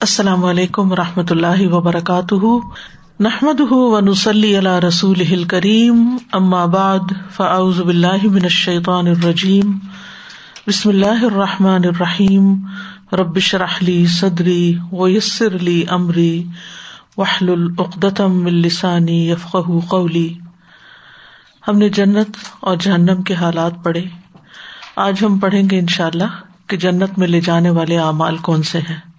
السلام علیکم و رحمۃ اللہ وبرکاتہ۔ نحمد و نسلی اللہ رسول کریم امآباد فاؤز باللہ من الشیطان الرجیم۔ بسم اللہ الرحمٰن الرحیم۔ ربش رحلی صدری ویسر علی عمری وحل العقدم السانی یفق قولی۔ ہم نے جنت اور جہنم کے حالات پڑھے۔ آج ہم پڑھیں گے انشاء اللہ کہ جنت میں لے جانے والے اعمال کون سے ہیں۔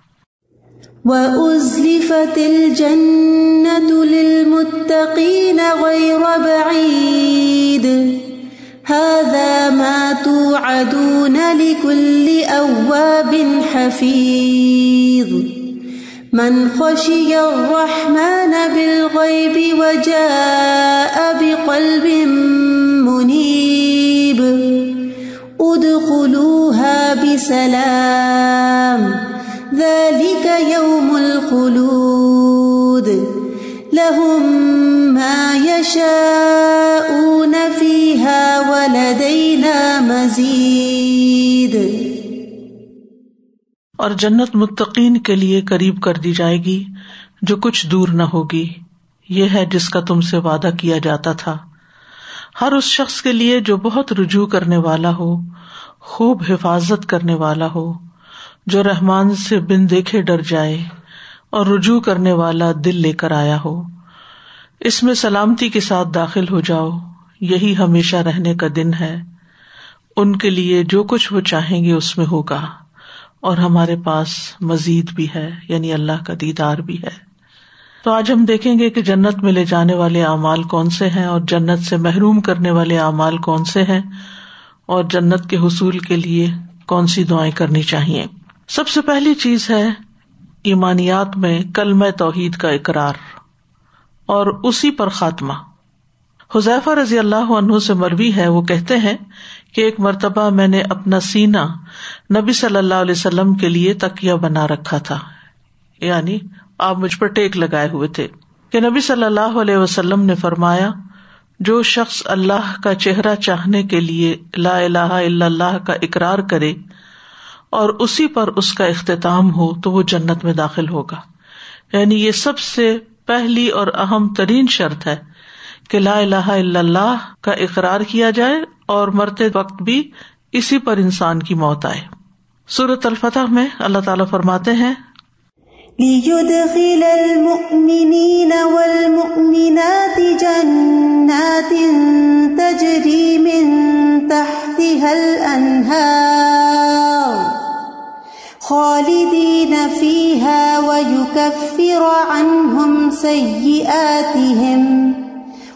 وَأُزْلِفَتِ الْجَنَّةُ لِلْمُتَّقِينَ غَيْرَ بَعِيدٍ هَذَا مَا تُوعَدُونَ لِكُلِّ أَوَّابٍ حَفِيظٍ من خشي الرحمن بالغيب وجاء بقلب منيب ادخلوها بسلام ذلك يوم الخلود لهم ما يشاءون فيها ولدينا مزيد اور جنت متقین کے لیے قریب کر دی جائے گی، جو کچھ دور نہ ہوگی۔ یہ ہے جس کا تم سے وعدہ کیا جاتا تھا۔ ہر اس شخص کے لیے جو بہت رجوع کرنے والا ہو، خوب حفاظت کرنے والا ہو۔ جو رحمان سے بن دیکھے ڈر جائے اور رجوع کرنے والا دل لے کر آیا ہو۔ اس میں سلامتی کے ساتھ داخل ہو جاؤ۔ یہی ہمیشہ رہنے کا دن ہے۔ ان کے لیے جو کچھ وہ چاہیں گے اس میں ہوگا۔ اور ہمارے پاس مزید بھی ہے یعنی اللہ کا دیدار بھی ہے۔ تو آج ہم دیکھیں گے کہ جنت میں لے جانے والے اعمال کون سے ہیں اور جنت سے محروم کرنے والے اعمال کون سے ہیں اور جنت کے حصول کے لیے کون سی دعائیں کرنی چاہیے۔ سب سے پہلی چیز ہے ایمانیات میں کل توحید کا اقرار اور اسی پر خاتمہ۔ حذیفہ رضی اللہ عنہ سے مروی ہے، وہ کہتے ہیں کہ ایک مرتبہ میں نے اپنا سینا نبی صلی اللہ علیہ وسلم کے لیے تکیا بنا رکھا تھا۔ یعنی آپ مجھ پر ٹیک لگائے ہوئے تھے کہ نبی صلی اللہ علیہ وسلم نے فرمایا، جو شخص اللہ کا چہرہ چاہنے کے لیے لا الہ الا اللہ کا اقرار کرے اور اسی پر اس کا اختتام ہو تو وہ جنت میں داخل ہوگا۔ یعنی یہ سب سے پہلی اور اہم ترین شرط ہے کہ لا الہ الا اللہ کا اقرار کیا جائے اور مرتے وقت بھی اسی پر انسان کی موت آئے۔ سورت الفتح میں اللہ تعالی فرماتے ہیں جنات تجری من تحتها الانہار خالدین فیها ويكفر عنهم سيئاتهم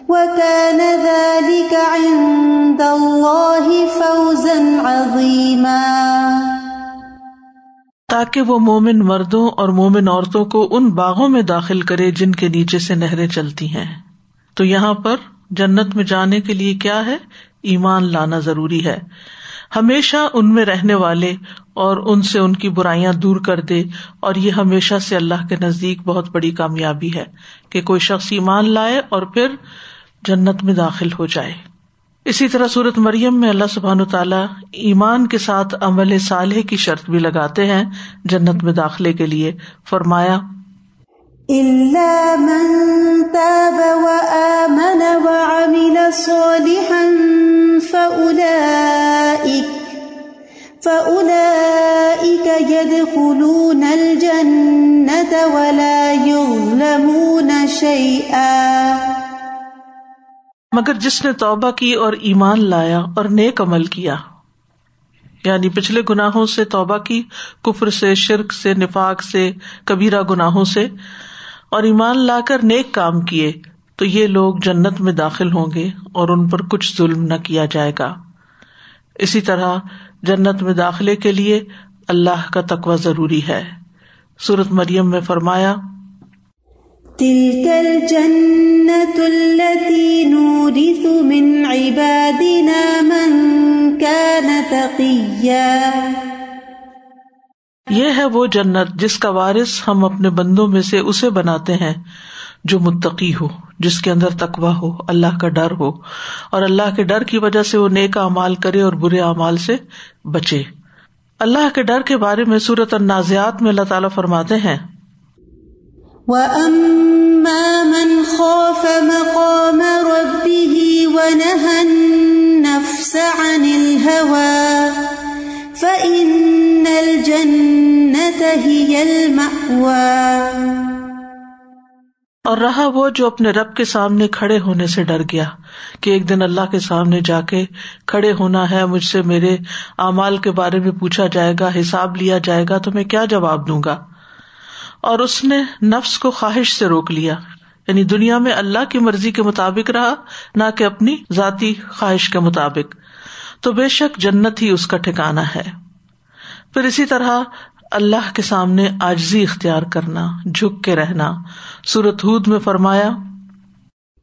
وكان ذلك عند الله فوزا عظيما تاکہ وہ مومن مردوں اور مومن عورتوں کو ان باغوں میں داخل کرے جن کے نیچے سے نہریں چلتی ہیں۔ تو یہاں پر جنت میں جانے کے لیے کیا ہے؟ ایمان لانا ضروری ہے۔ ہمیشہ ان میں رہنے والے اور ان سے ان کی برائیاں دور کر دے اور یہ ہمیشہ سے اللہ کے نزدیک بہت بڑی کامیابی ہے کہ کوئی شخص ایمان لائے اور پھر جنت میں داخل ہو جائے۔ اسی طرح صورت مریم میں اللہ سبحان تعالیٰ ایمان کے ساتھ عمل صالح کی شرط بھی لگاتے ہیں جنت میں داخلے کے لیے۔ فرمایا يدخلون الجنة ولا يظلمون شيئا. مگر جس نے توبہ کی اور ایمان لایا اور نیک عمل کیا یعنی پچھلے گناہوں سے توبہ کی، کفر سے، شرک سے، نفاق سے، کبیرہ گناہوں سے، اور ایمان لا کر نیک کام کیے تو یہ لوگ جنت میں داخل ہوں گے اور ان پر کچھ ظلم نہ کیا جائے گا۔ اسی طرح جنت میں داخلے کے لیے اللہ کا تقوی ضروری ہے۔ سورت مریم میں فرمایا من عبادنا من كان یہ ہے وہ جنت جس کا وارث ہم اپنے بندوں میں سے اسے بناتے ہیں جو متقی ہو۔ جس کے اندر تقوا ہو، اللہ کا ڈر ہو، اور اللہ کے ڈر کی وجہ سے وہ نیک امال کرے اور برے امال سے بچے۔ اللہ کے ڈر کے بارے میں صورت النازیات میں اللہ تعالیٰ فرماتے ہیں۔ وَأَمَّا مَنْ خَافَ مَقَامَ رَبِّهِ وَنَهَى النَّفْسَ عَنِ الْهَوَى فَإِنَّ الْجَنَّةَ هِيَ الْمَأْوَى اور رہا وہ جو اپنے رب کے سامنے کھڑے ہونے سے ڈر گیا کہ ایک دن اللہ کے سامنے جا کے کھڑے ہونا ہے، مجھ سے میرے اعمال کے بارے میں پوچھا جائے گا، حساب لیا جائے گا، تو میں کیا جواب دوں گا؟ اور اس نے نفس کو خواہش سے روک لیا یعنی دنیا میں اللہ کی مرضی کے مطابق رہا، نہ کہ اپنی ذاتی خواہش کے مطابق۔ تو بے شک جنت ہی اس کا ٹھکانا ہے۔ پھر اسی طرح اللہ کے سامنے آجزی اختیار کرنا، جھک کے رہنا۔ سورت ہود میں فرمایا،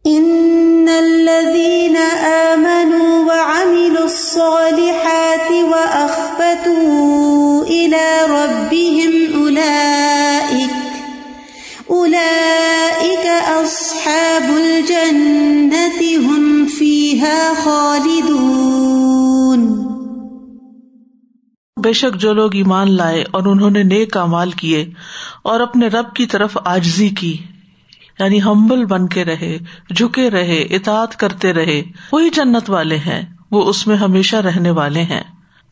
ان الذين امنوا وعملوا الصالحات واخبتوا الى ربهم اولئك اولئك اصحاب الجنه هم فيها خالدون۔ بے شک جو لوگ ایمان لائے اور انہوں نے نیک امال کیے اور اپنے رب کی طرف آجزی کی یعنی ہمبل بن کے رہے، جھکے رہے، اطاعت کرتے رہے، وہی جنت والے ہیں، وہ اس میں ہمیشہ رہنے والے ہیں۔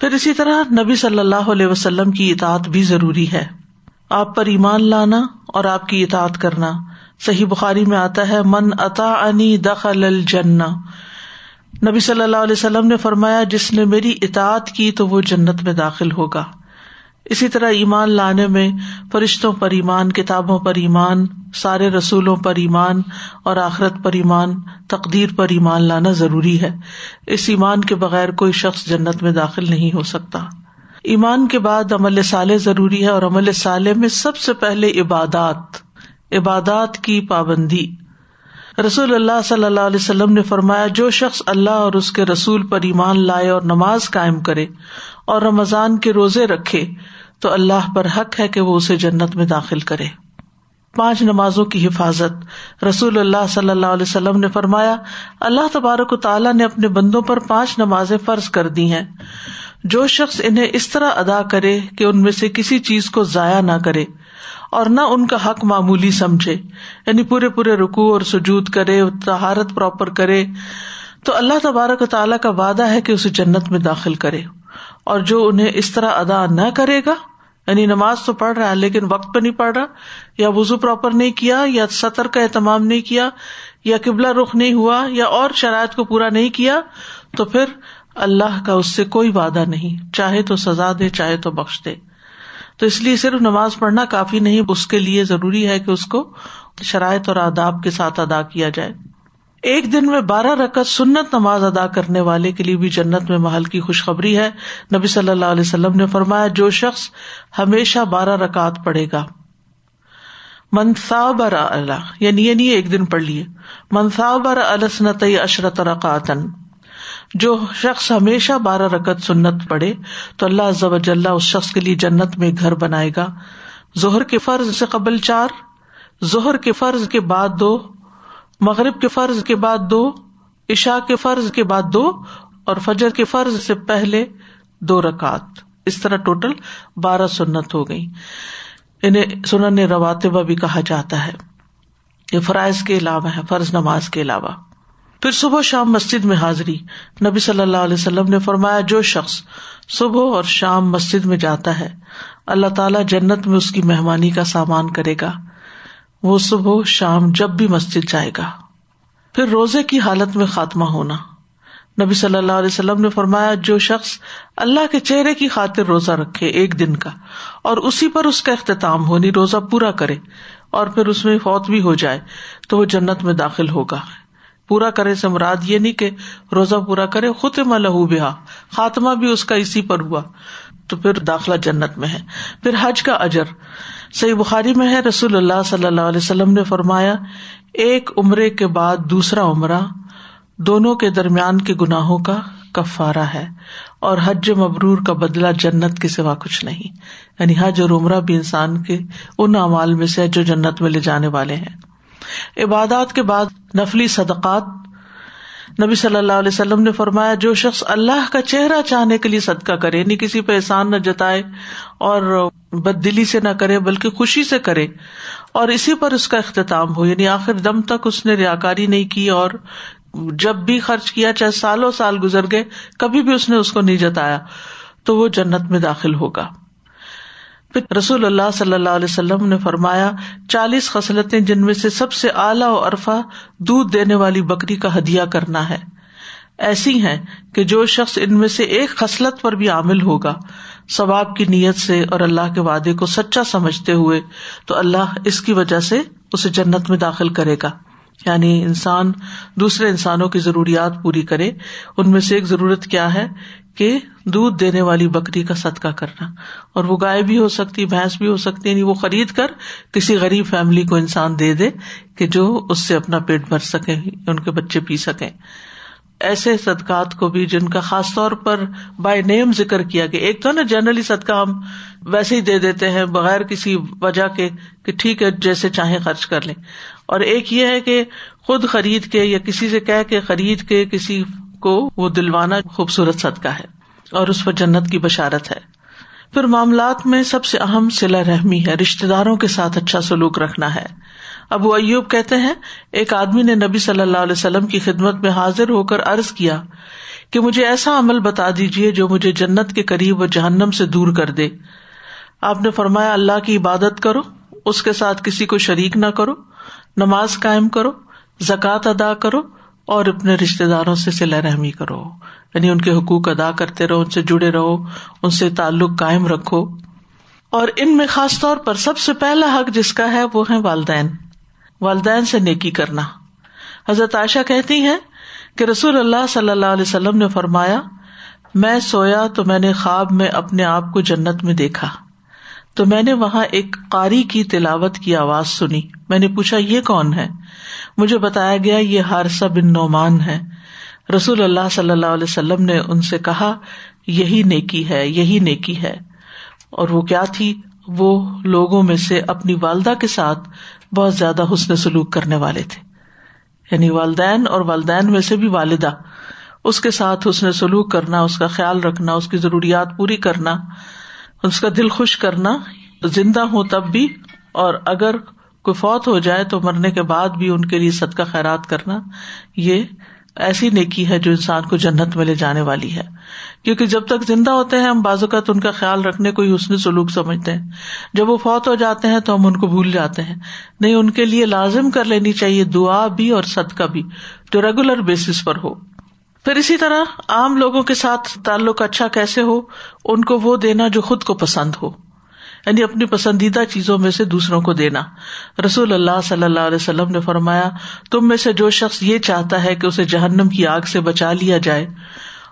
پھر اسی طرح نبی صلی اللہ علیہ وسلم کی اطاعت بھی ضروری ہے۔ آپ پر ایمان لانا اور آپ کی اطاعت کرنا۔ صحیح بخاری میں آتا ہے، من اتا انی دخل الجنہ نبی صلی اللہ علیہ وسلم نے فرمایا، جس نے میری اطاعت کی تو وہ جنت میں داخل ہوگا۔ اسی طرح ایمان لانے میں فرشتوں پر ایمان، کتابوں پر ایمان، سارے رسولوں پر ایمان اور آخرت پر ایمان، تقدیر پر ایمان لانا ضروری ہے۔ اس ایمان کے بغیر کوئی شخص جنت میں داخل نہیں ہو سکتا۔ ایمان کے بعد عمل صالح ضروری ہے اور عمل صالح میں سب سے پہلے عبادات عبادات کی پابندی۔ رسول اللہ صلی اللہ علیہ وسلم نے فرمایا، جو شخص اللہ اور اس کے رسول پر ایمان لائے اور نماز قائم کرے اور رمضان کے روزے رکھے، تو اللہ پر حق ہے کہ وہ اسے جنت میں داخل کرے۔ پانچ نمازوں کی حفاظت۔ رسول اللہ صلی اللہ علیہ وسلم نے فرمایا، اللہ تبارک و تعالیٰ نے اپنے بندوں پر پانچ نمازیں فرض کر دی ہیں۔ جو شخص انہیں اس طرح ادا کرے کہ ان میں سے کسی چیز کو ضائع نہ کرے۔ اور نہ ان کا حق معمولی سمجھے یعنی پورے پورے رکو اور سجود کرے تہارت پراپر کرے۔ تو اللہ تبارک و تعالیٰ کا وعدہ ہے کہ اسے جنت میں داخل کرے۔ اور جو انہیں اس طرح ادا نہ کرے گا یعنی نماز تو پڑھ رہا ہے لیکن وقت پہ نہیں پڑھ رہا، یا وزو پراپر نہیں کیا، یا سطر کا اہتمام نہیں کیا، یا قبلہ رخ نہیں ہوا، یا اور شرائط کو پورا نہیں کیا، تو پھر اللہ کا اس سے کوئی وعدہ نہیں۔ چاہے تو سزا دے، چاہے تو بخش دے۔ تو اس لیے صرف نماز پڑھنا کافی نہیں، اس کے لیے ضروری ہے کہ اس کو شرائط اور آداب کے ساتھ ادا کیا جائے۔ ایک دن میں بارہ رکعت سنت نماز ادا کرنے والے کے لیے بھی جنت میں محل کی خوشخبری ہے۔ نبی صلی اللہ علیہ وسلم نے فرمایا، جو شخص ہمیشہ بارہ رکعت پڑھے گا۔ منصا بر اللہ یعنی یہ نہیں، ایک دن پڑھ لیے۔ منصا بر السنت اشرت رقاتن جو شخص ہمیشہ بارہ رکت سنت پڑے تو اللہ اس شخص کے لیے جنت میں گھر بنائے گا۔ ظہر کے فرض سے قبل چار، ظہر کے فرض کے بعد دو، مغرب کے فرض کے بعد دو عشا کے فرض کے بعد دو، اور فجر کے فرض سے پہلے دو رکعت۔ اس طرح ٹوٹل بارہ سنت ہو گئی۔ انہیں سنن رواتبہ بھی کہا جاتا ہے۔ یہ فرائض کے علاوہ ہے فرض نماز کے علاوہ۔ پھر صبح شام مسجد میں حاضری۔ نبی صلی اللہ علیہ وسلم نے فرمایا، جو شخص صبح اور شام مسجد میں جاتا ہے، اللہ تعالیٰ جنت میں اس کی مہمانی کا سامان کرے گا۔ وہ صبح، شام جب بھی مسجد جائے گا۔ پھر روزے کی حالت میں خاتمہ ہونا۔ نبی صلی اللہ علیہ وسلم نے فرمایا، جو شخص اللہ کے چہرے کی خاطر روزہ رکھے ایک دن کا، اور اسی پر اس کا اختتام ہونی یعنی روزہ پورا کرے، اور پھر اس میں فوت بھی ہو جائے، تو وہ جنت میں داخل ہوگا۔ پورا کرے سے مراد یہ نہیں کہ روزہ پورا کرے خط لہو بہا، خاتمہ بھی اس کا اسی پر ہوا۔ تو پھر داخلہ جنت میں ہے۔ پھر حج کا اجر۔ صحیح بخاری میں ہے، رسول اللہ صلی اللہ علیہ وسلم نے فرمایا، ایک عمرے کے بعد دوسرا عمرہ دونوں کے درمیان کے گناہوں کا کفارا ہے اور حج مبرور کا بدلا جنت کے سوا کچھ نہیں۔ یعنی حج اور عمرہ بھی انسان کے ان اعمال میں سے جو جنت میں لے جانے والے ہیں۔ عبادات کے بعد نفلی صدقات۔ نبی صلی اللہ علیہ وسلم نے فرمایا، جو شخص اللہ کا چہرہ چاہنے کے لیے صدقہ کرے نہیں کسی پہ احسان نہ جتائے اور بد دلی سے نہ کرے، بلکہ خوشی سے کرے، اور اسی پر اس کا اختتام ہو یعنی آخر دم تک اس نے ریا کاری نہیں کی اور جب بھی خرچ کیا، چاہے سالوں سال گزر گئے، کبھی بھی اس نے اس کو نہیں جتایا، تو وہ جنت میں داخل ہوگا۔ پھر رسول اللہ صلی اللہ علیہ وسلم نے فرمایا، چالیس خصلتیں جن میں سے سب سے اعلیٰ و عرفا دودھ دینے والی بکری کا ہدیہ کرنا ہے۔ ایسی ہیں کہ جو شخص ان میں سے ایک خصلت پر بھی عامل ہوگا۔ ثواب کی نیت سے اور اللہ کے وعدے کو سچا سمجھتے ہوئے تو اللہ اس کی وجہ سے اسے جنت میں داخل کرے گا۔ یعنی انسان، دوسرے انسانوں کی ضروریات پوری کرے۔ ان میں سے ایک ضرورت کیا ہے؟ کہ دودھ دینے والی بکری کا صدقہ کرنا۔ اور وہ گائے بھی ہو سکتی، بھینس بھی ہو سکتی یعنی وہ خرید کر کسی غریب فیملی کو انسان دے دے کہ جو اس سے اپنا پیٹ بھر سکے، ان کے بچے پی سکیں ایسے صدقات کو بھی جن کا خاص طور پر بائی نیم ذکر کیا گیا۔ ایک تو نا جنرلی صدقہ ہم ویسے ہی دے دیتے ہیں بغیر کسی وجہ کے کہ ٹھیک ہے، جیسے چاہے خرچ کر لیں۔ اور ایک یہ ہے کہ خود خرید کے یا کسی سے کہ کے خرید کے کسی کو وہ دلوانا خوبصورت صدقہ ہے اور اس پر جنت کی بشارت ہے۔ پھر معاملات میں سب سے اہم سلا رحمی ہے رشتے داروں کے ساتھ اچھا سلوک رکھنا ہے۔ ابو ایوب کہتے ہیں، ایک آدمی نے نبی صلی اللہ علیہ وسلم کی خدمت میں حاضر ہو کر ارض کیا کہ مجھے ایسا عمل بتا دیجیے جو مجھے جنت کے قریب و جہنم سے دور کر دے۔ آپ نے فرمایا، اللہ کی عبادت کرو، اس کے ساتھ کسی کو شریک نہ کرو، نماز قائم کرو، زکوٰۃ ادا کرو اور اپنے رشتے داروں سے سلا رحمی کرو۔ یعنی ان کے حقوق ادا کرتے رہو، ان سے جڑے رہو، ان سے تعلق قائم رکھو۔ اور ان میں خاص طور پر سب سے پہلا حق جس کا ہے وہ ہے والدین۔ والدین سے نیکی کرنا۔ حضرت عائشہ کہتی ہے کہ رسول اللہ صلی اللہ علیہ وسلم نے فرمایا، میں سویا تو میں نے خواب میں اپنے آپ کو جنت میں دیکھا۔ تو میں نے وہاں ایک قاری کی تلاوت کی آواز سنی۔ میں نے پوچھا، یہ کون ہے؟ مجھے بتایا گیا یہ ہارسا بن نعمان ہے۔ رسول اللہ صلی اللہ علیہ وسلم نے ان سے کہا، یہی نیکی ہے، یہی نیکی ہے۔ اور وہ کیا تھی؟ وہ لوگوں میں سے اپنی والدہ کے ساتھ بہت زیادہ حسن سلوک کرنے والے تھے۔ یعنی والدین اور والدین میں سے بھی والدہ۔ اس کے ساتھ حسن سلوک کرنا، اس کا خیال رکھنا، اس کی ضروریات پوری کرنا، اس کا دل خوش کرنا، زندہ ہو تب بھی۔ اور اگر کوئی فوت ہو جائے تو مرنے کے بعد بھی ان کے لیے صدقہ خیرات کرنا، یہ ایسی نیکی ہے جو انسان کو جنت میں لے جانے والی ہے۔ کیونکہ جب تک زندہ ہوتے ہیں، ہم بازو کا تو ان کا خیال رکھنے کو ہی حسن سلوک سمجھتے ہیں۔ جب وہ فوت ہو جاتے ہیں تو ہم ان کو بھول جاتے ہیں۔ نہیں، ان کے لیے لازم کر لینی چاہیے دعا بھی اور صدقہ بھی، جو ریگولر بیسس پر ہو۔ پھر اسی طرح عام لوگوں کے ساتھ تعلق اچھا کیسے ہو؟ ان کو وہ دینا جو خود کو پسند ہو۔ یعنی اپنی پسندیدہ چیزوں میں سے دوسروں کو دینا۔ رسول اللہ صلی اللہ علیہ وسلم نے فرمایا، تم میں سے جو شخص یہ چاہتا ہے کہ اسے جہنم کی آگ سے بچا لیا جائے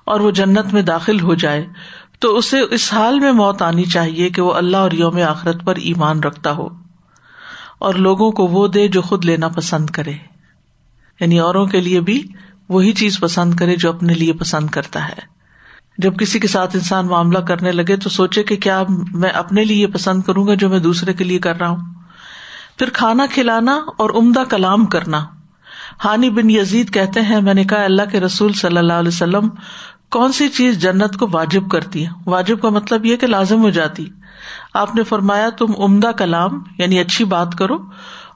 اور وہ جنت میں داخل ہو جائے، تو اسے اس حال میں موت آنی چاہیے کہ وہ اللہ اور یوم آخرت پر ایمان رکھتا ہو اور لوگوں کو وہ دے جو خود لینا پسند کرے۔ یعنی اوروں کے لیے بھی وہی چیز پسند کرے جو اپنے لیے پسند کرتا ہے۔ جب کسی کے ساتھ انسان معاملہ کرنے لگے تو سوچے کہ کیا میں اپنے لیے پسند کروں گا جو میں دوسرے کے لیے کر رہا ہوں۔ پھر کھانا کھلانا اور عمدہ کلام کرنا۔ ہانی بن یزید کہتے ہیں، میں نے کہا، اللہ کے رسول صلی اللہ علیہ وسلم کون سی چیز جنت کو واجب کرتی ہے؟ واجب کا مطلب یہ کہ لازم ہو جاتی۔ آپ نے فرمایا، تم عمدہ کلام یعنی اچھی بات کرو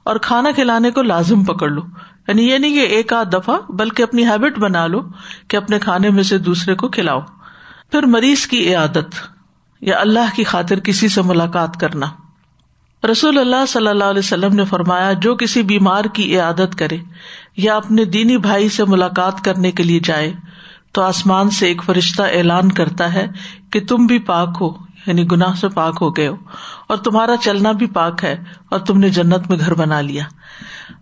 اور کھانا کھلانے کو لازم پکڑ لو۔ یعنی یہ نہیں کہ ایک آدھ دفعہ، بلکہ اپنی ہیبٹ بنا لو کہ اپنے کھانے میں سے دوسرے کو کھلاؤ۔ پھر مریض کی عیادت یا اللہ کی خاطر کسی سے ملاقات کرنا۔ رسول اللہ صلی اللہ علیہ وسلم نے فرمایا، جو کسی بیمار کی عیادت کرے یا اپنے دینی بھائی سے ملاقات کرنے کے لیے جائے، تو آسمان سے ایک فرشتہ اعلان کرتا ہے کہ تم بھی پاک ہو یعنی گناہ سے پاک ہو گئے ہو۔ اور تمہارا چلنا بھی پاک ہے اور تم نے جنت میں گھر بنا لیا۔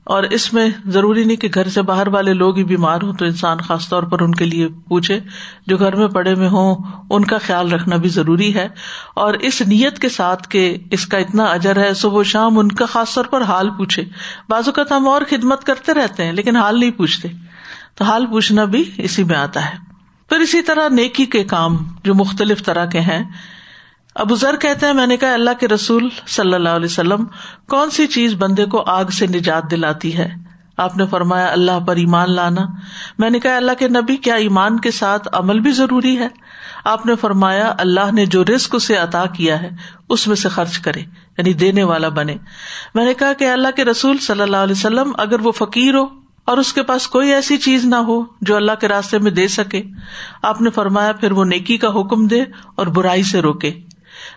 اور اس میں ضروری نہیں کہ گھر سے باہر والے لوگ ہی بیمار ہوں تو انسان خاص طور پر ان کے لیے پوچھے۔ جو گھر میں پڑے میں ہوں، ان کا خیال رکھنا بھی ضروری ہے۔ اور اس نیت کے ساتھ کہ اس کا اتنا اجر ہے، صبح و شام ان کا خاص طور پر حال پوچھے۔ بازو کا ہم اور خدمت کرتے رہتے ہیں لیکن حال نہیں پوچھتے۔ تو حال پوچھنا بھی اسی میں آتا ہے۔ پھر اسی طرح نیکی کے کام جو مختلف طرح کے ہیں ابو ذر کہتے ہیں، میں نے کہا، اللہ کے رسول صلی اللہ علیہ وسلم، کون سی چیز بندے کو آگ سے نجات دلاتی ہے؟ آپ نے فرمایا، اللہ پر ایمان لانا۔ میں نے کہا، اللہ کے نبی، کیا ایمان کے ساتھ عمل بھی ضروری ہے؟ آپ نے فرمایا، اللہ نے جو رسک اسے عطا کیا ہے، اس میں سے خرچ کرے یعنی دینے والا بنے۔ میں نے کہا کہ اللہ کے رسول صلی اللہ علیہ وسلم، اگر وہ فقیر ہو اور اس کے پاس کوئی ایسی چیز نہ ہو جو اللہ کے راستے میں دے سکے، آپ نے فرمایا، پھر وہ نیکی کا حکم دے اور برائی سے روکے۔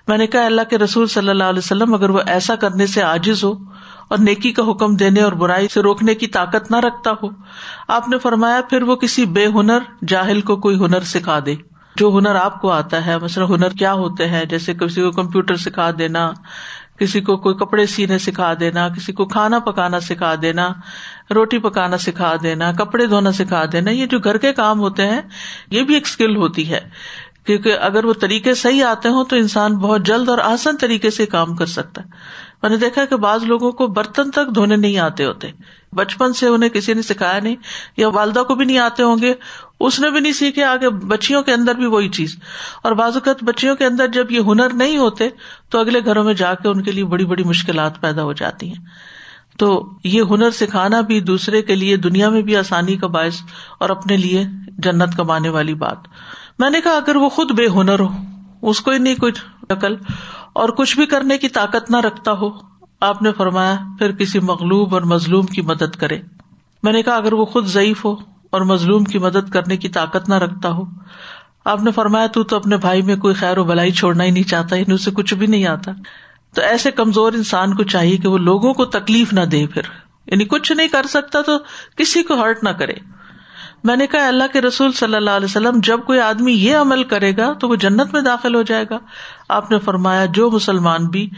میں نے کہا، اللہ کے رسول صلی اللہ علیہ وسلم، اگر وہ ایسا کرنے سے عاجز ہو اور نیکی کا حکم دینے اور برائی سے روکنے کی طاقت نہ رکھتا ہو، آپ نے فرمایا، پھر وہ کسی بے ہنر جاہل کو کوئی ہنر سکھا دے۔ جو ہنر آپ کو آتا ہے، مثلاً ہنر کیا ہوتے ہیں؟ جیسے کسی کو کمپیوٹر سکھا دینا، کسی کو کوئی کپڑے سینے سکھا دینا، کسی کو کھانا پکانا سکھا دینا، روٹی پکانا سکھا دینا، کپڑے دھونا سکھا دینا، یہ جو گھر کے کام ہوتے ہیں، یہ بھی ایک اسکل ہوتی ہے۔ کیونکہ اگر وہ طریقے صحیح آتے ہوں تو انسان بہت جلد اور آسان طریقے سے کام کر سکتا ہے۔ میں نے دیکھا کہ بعض لوگوں کو برتن تک دھونے نہیں آتے ہوتے۔ بچپن سے انہیں کسی نے سکھایا نہیں یا والدہ کو بھی نہیں آتے ہوں گے۔ اس نے بھی نہیں سیکھے، آگے بچیوں کے اندر بھی وہی چیز۔ اور بعض اوقات بچیوں کے اندر جب یہ ہنر نہیں ہوتے تو اگلے گھروں میں جا کے ان کے لیے بڑی بڑی مشکلات پیدا ہو جاتی ہیں۔ تو یہ ہنر سکھانا بھی دوسرے کے لیے دنیا میں بھی آسانی کا باعث اور اپنے لیے جنت کمانے والی بات۔ میں نے کہا اگر وہ خود بے ہنر ہو، اس کو ہی نہیں کچھ عقل اور کچھ بھی کرنے کی طاقت نہ رکھتا ہو، آپ نے فرمایا پھر کسی مغلوب اور مظلوم کی مدد کرے۔ میں نے کہا اگر وہ خود ضعیف ہو اور مظلوم کی مدد کرنے کی طاقت نہ رکھتا ہو، آپ نے فرمایا تو تو اپنے بھائی میں کوئی خیر و بلائی چھوڑنا ہی نہیں چاہتا یعنی اسے کچھ بھی نہیں آتا۔ تو ایسے کمزور انسان کو چاہیے کہ وہ لوگوں کو تکلیف نہ دے پھر۔ یعنی کچھ نہیں کر سکتا تو کسی کو ہرٹ نہ کرے۔ میں نے کہا، اللہ کے رسول صلی اللہ علیہ وسلم، جب کوئی آدمی یہ عمل کرے گا تو وہ جنت میں داخل ہو جائے گا۔ آپ نے فرمایا، جو مسلمان بھی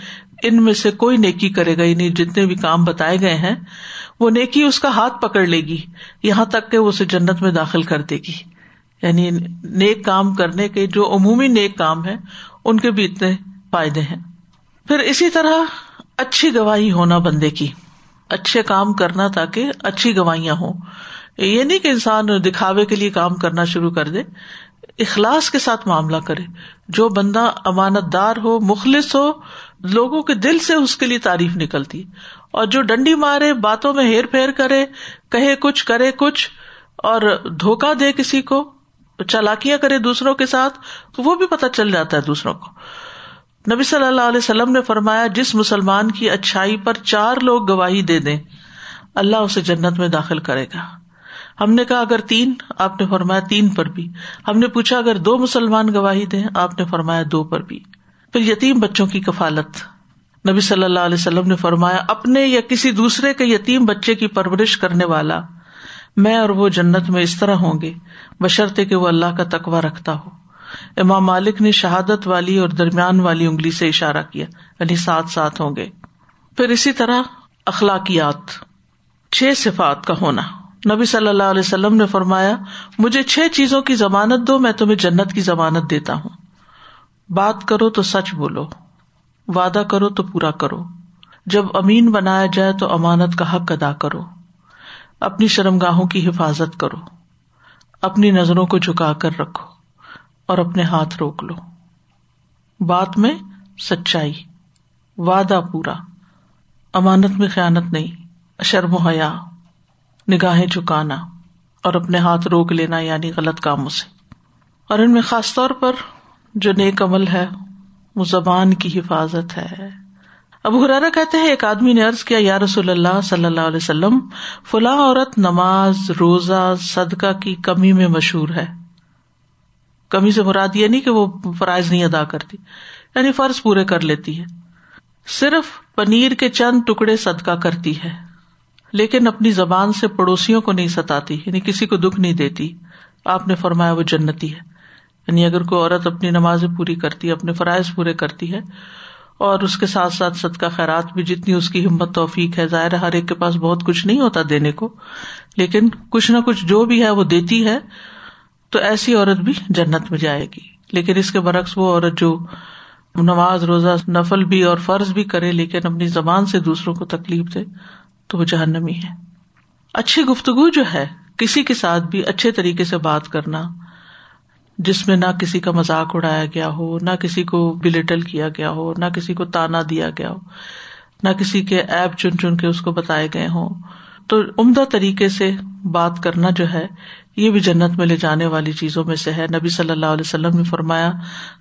ان میں سے کوئی نیکی کرے گا یعنی جتنے بھی کام بتائے گئے ہیں، وہ نیکی اس کا ہاتھ پکڑ لے گی، یہاں تک کہ وہ اسے جنت میں داخل کر دے گی۔ یعنی نیک کام کرنے کے جو عمومی نیک کام ہے ان کے بھی اتنے فائدے ہیں۔ پھر اسی طرح اچھی گواہی ہونا بندے کی۔ اچھے کام کرنا تاکہ اچھی گواہیاں ہوں۔ یہ نہیں کہ انسان دکھاوے کے لیے کام کرنا شروع کر دے، اخلاص کے ساتھ معاملہ کرے۔ جو بندہ امانت دار ہو، مخلص ہو، لوگوں کے دل سے اس کے لیے تعریف نکلتی۔ اور جو ڈنڈی مارے، باتوں میں ہیر پھیر کرے، کہے کچھ، کرے کچھ، اور دھوکا دے کسی کو، چالاکیاں کرے دوسروں کے ساتھ، تو وہ بھی پتہ چل جاتا ہے دوسروں کو۔ نبی صلی اللہ علیہ وسلم نے فرمایا، جس مسلمان کی اچھائی پر چار لوگ گواہی دے دیں، اللہ اسے جنت میں داخل کرے گا۔ ہم نے کہا اگر تین، آپ نے فرمایا تین پر بھی۔ ہم نے پوچھا اگر دو مسلمان گواہی دیں، آپ نے فرمایا دو پر بھی۔ پھر یتیم بچوں کی کفالت۔ نبی صلی اللہ علیہ وسلم نے فرمایا، اپنے یا کسی دوسرے کے یتیم بچے کی پرورش کرنے والا، میں اور وہ جنت میں اس طرح ہوں گے، بشرطے کہ وہ اللہ کا تقوا رکھتا ہو۔ امام مالک نے شہادت والی اور درمیان والی انگلی سے اشارہ کیا یعنی ساتھ ساتھ ہوں گے۔ پھر اسی طرح اخلاقیات، چھ صفات کا ہونا۔ نبی صلی اللہ علیہ وسلم نے فرمایا، مجھے چھ چیزوں کی ضمانت دو، میں تمہیں جنت کی ضمانت دیتا ہوں۔ بات کرو تو سچ بولو، وعدہ کرو تو پورا کرو۔ جب امین بنایا جائے تو امانت کا حق ادا کرو۔ اپنی شرم گاہوں کی حفاظت کرو۔ اپنی نظروں کو جھکا کر رکھو اور اپنے ہاتھ روک لو۔ بات میں سچائی، وعدہ پورا۔ امانت میں خیانت نہیں، شرم و حیا۔ نگاہیں چکانا اور اپنے ہاتھ روک لینا یعنی غلط کاموں سے۔ اور ان میں خاص طور پر جو نیک عمل ہے، وہ زبان کی حفاظت ہے۔ اب ہرارا کہتے ہیں، ایک آدمی نے ارض کیا، یا رسول اللہ صلی اللہ علیہ وسلم، فلاں عورت نماز، روزہ، صدقہ کی کمی میں مشہور ہے۔ کمی سے مراد یہ نہیں کہ وہ فرائض نہیں ادا کرتی یعنی فرض پورے کر لیتی ہے۔ صرف پنیر کے چند ٹکڑے صدقہ کرتی ہے۔ لیکن اپنی زبان سے پڑوسیوں کو نہیں ستاتی یعنی کسی کو دکھ نہیں دیتی۔ آپ نے فرمایا وہ جنتی ہے۔ یعنی اگر کوئی عورت اپنی نمازیں پوری کرتی ہے اپنے فرائض پورے کرتی ہے، اور اس کے ساتھ ساتھ صدقہ خیرات بھی جتنی اس کی ہمت، توفیق ہے، ظاہر ہر ایک کے پاس بہت کچھ نہیں ہوتا دینے کو، لیکن کچھ نہ کچھ جو بھی ہے وہ دیتی ہے، تو ایسی عورت بھی جنت میں جائے گی۔ لیکن اس کے برعکس وہ عورت جو نماز، روزہ، نفل بھی اور فرض بھی کرے، لیکن اپنی زبان سے دوسروں کو تکلیف دے تو وہ جہنمی ہے۔ اچھی گفتگو جو ہے، کسی کے ساتھ بھی اچھے طریقے سے بات کرنا، جس میں نہ کسی کا مذاق اڑایا گیا ہو، نہ کسی کو بلیٹل کیا گیا ہو، نہ کسی کو تانا دیا گیا ہو، نہ کسی کے ایپ چن چن کے اس کو بتائے گئے ہوں۔ تو عمدہ طریقے سے بات کرنا جو ہے، یہ بھی جنت میں لے جانے والی چیزوں میں سے ہے۔ نبی صلی اللہ علیہ وسلم نے فرمایا،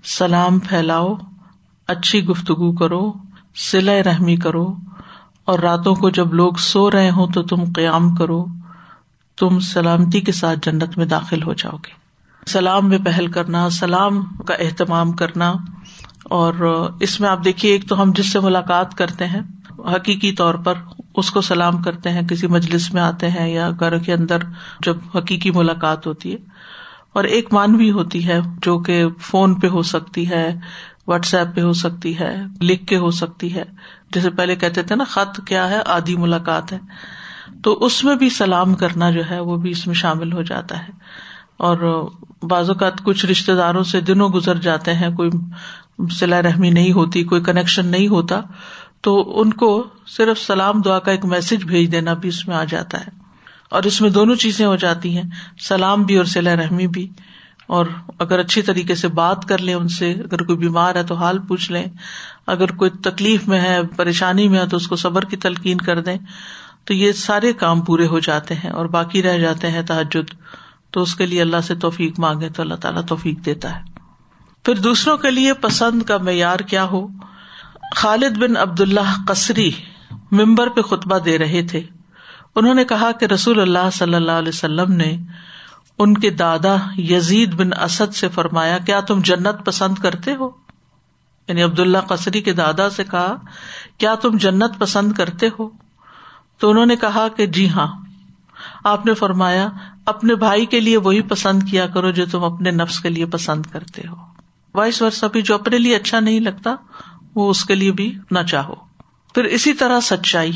سلام پھیلاؤ، اچھی گفتگو کرو سلا رحمی کرو اور راتوں کو جب لوگ سو رہے ہوں تو تم قیام کرو، تم سلامتی کے ساتھ جنت میں داخل ہو جاؤ گے۔ سلام میں پہل کرنا، سلام کا اہتمام کرنا۔ اور اس میں آپ دیکھیے، ایک تو ہم جس سے ملاقات کرتے ہیں، حقیقی طور پر اس کو سلام کرتے ہیں، کسی مجلس میں آتے ہیں یا گھر کے اندر جب حقیقی ملاقات ہوتی ہے۔ اور ایک مانوی ہوتی ہے جو کہ فون پہ ہو سکتی ہے واٹس ایپ پہ ہو سکتی ہے، لکھ کے ہو سکتی ہے۔ جیسے پہلے کہتے تھے نا، خط کیا ہے؟ آدھی ملاقات ہے۔ تو اس میں بھی سلام کرنا جو ہے، وہ بھی اس میں شامل ہو جاتا ہے۔ اور بعض اوقات کچھ رشتے داروں سے دنوں گزر جاتے ہیں، کوئی سلا رحمی نہیں ہوتی، کوئی کنیکشن نہیں ہوتا۔ تو ان کو صرف سلام دعا کا ایک میسج بھیج دینا بھی اس میں آ جاتا ہے۔ اور اس میں دونوں چیزیں ہو جاتی ہیں، سلام بھی اور سلا رحمی بھی۔ اور اگر اچھی طریقے سے بات کر لیں ان سے، اگر کوئی بیمار ہے تو حال پوچھ لیں۔ اگر کوئی تکلیف میں ہے، پریشانی میں ہے تو اس کو صبر کی تلقین کر دیں۔ تو یہ سارے کام پورے ہو جاتے ہیں اور باقی رہ جاتے ہیں تحجد تو اس کے لیے اللہ سے توفیق مانگے تو اللہ تعالیٰ توفیق دیتا ہے۔ پھر دوسروں کے لیے پسند کا معیار کیا ہو؟ خالد بن عبد اللہ قصری ممبر پہ خطبہ دے رہے تھے۔ انہوں نے کہا کہ رسول اللہ صلی اللہ علیہ وسلم نے ان کے دادا یزید بن اسد سے فرمایا، کیا تم جنت پسند کرتے ہو؟ یعنی عبد اللہ قصری کے دادا سے کہا، کیا تم جنت پسند کرتے ہو؟ تو انہوں نے کہا کہ جی ہاں۔ آپ نے فرمایا، اپنے بھائی کے لیے وہی پسند کیا کرو جو تم اپنے نفس کے لیے پسند کرتے ہو۔ وائس ورثہ بھی جو اپنے لیے اچھا نہیں لگتا، وہ اس کے لیے بھی نہ چاہو۔ پھر اسی طرح سچائی۔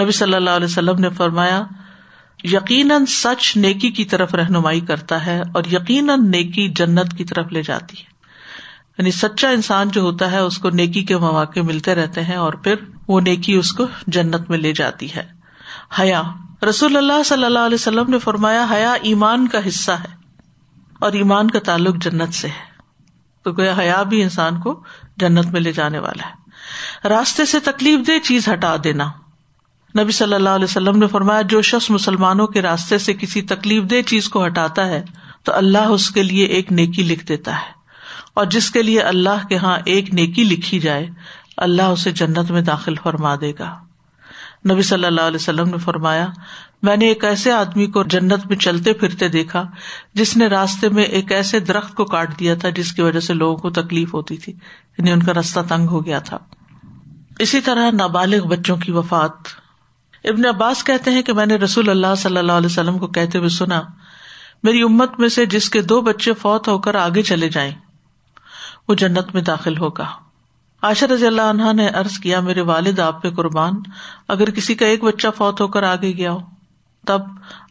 نبی صلی اللہ علیہ وسلم نے فرمایا یقیناً سچ نیکی کی طرف رہنمائی کرتا ہے اور یقیناً نیکی جنت کی طرف لے جاتی ہے۔ یعنی سچا انسان جو ہوتا ہے، اس کو نیکی کے مواقع ملتے رہتے ہیں اور پھر وہ نیکی اس کو جنت میں لے جاتی ہے۔ حیا۔ رسول اللہ صلی اللہ علیہ وسلم نے فرمایا، حیا ایمان کا حصہ ہے اور ایمان کا تعلق جنت سے ہے۔ تو گویا حیا بھی انسان کو جنت میں لے جانے والا ہے۔ راستے سے تکلیف دہ چیز ہٹا دینا۔ نبی صلی اللہ علیہ وسلم نے فرمایا، جو شخص مسلمانوں کے راستے سے کسی تکلیف دہ چیز کو ہٹاتا ہے، تو اللہ اس کے لیے ایک نیکی لکھ دیتا ہے۔ اور جس کے لیے اللہ کے یہاں ایک نیکی لکھی جائے، اللہ اسے جنت میں داخل فرما دے گا۔ نبی صلی اللہ علیہ وسلم نے فرمایا، میں نے ایک ایسے آدمی کو جنت میں چلتے پھرتے دیکھا، جس نے راستے میں ایک ایسے درخت کو کاٹ دیا تھا، جس کی وجہ سے لوگوں کو تکلیف ہوتی تھی یعنی ان کا رستہ تنگ ہو گیا تھا۔ اسی طرح نابالغ بچوں کی وفات۔ ابن عباس کہتے ہیں کہ میں نے رسول اللہ صلی اللہ علیہ وسلم کو کہتے ہوئے سنا، میری امت میں سے جس کے دو بچے فوت ہو کر آگے چلے جائیں، وہ جنت میں داخل ہوگا۔ آشا رضی اللہ عنہا نے ارض کیا، میرے والد آپ پہ قربان، اگر کسی کا ایک بچہ فوت ہو کر آگے گیا ہو، تب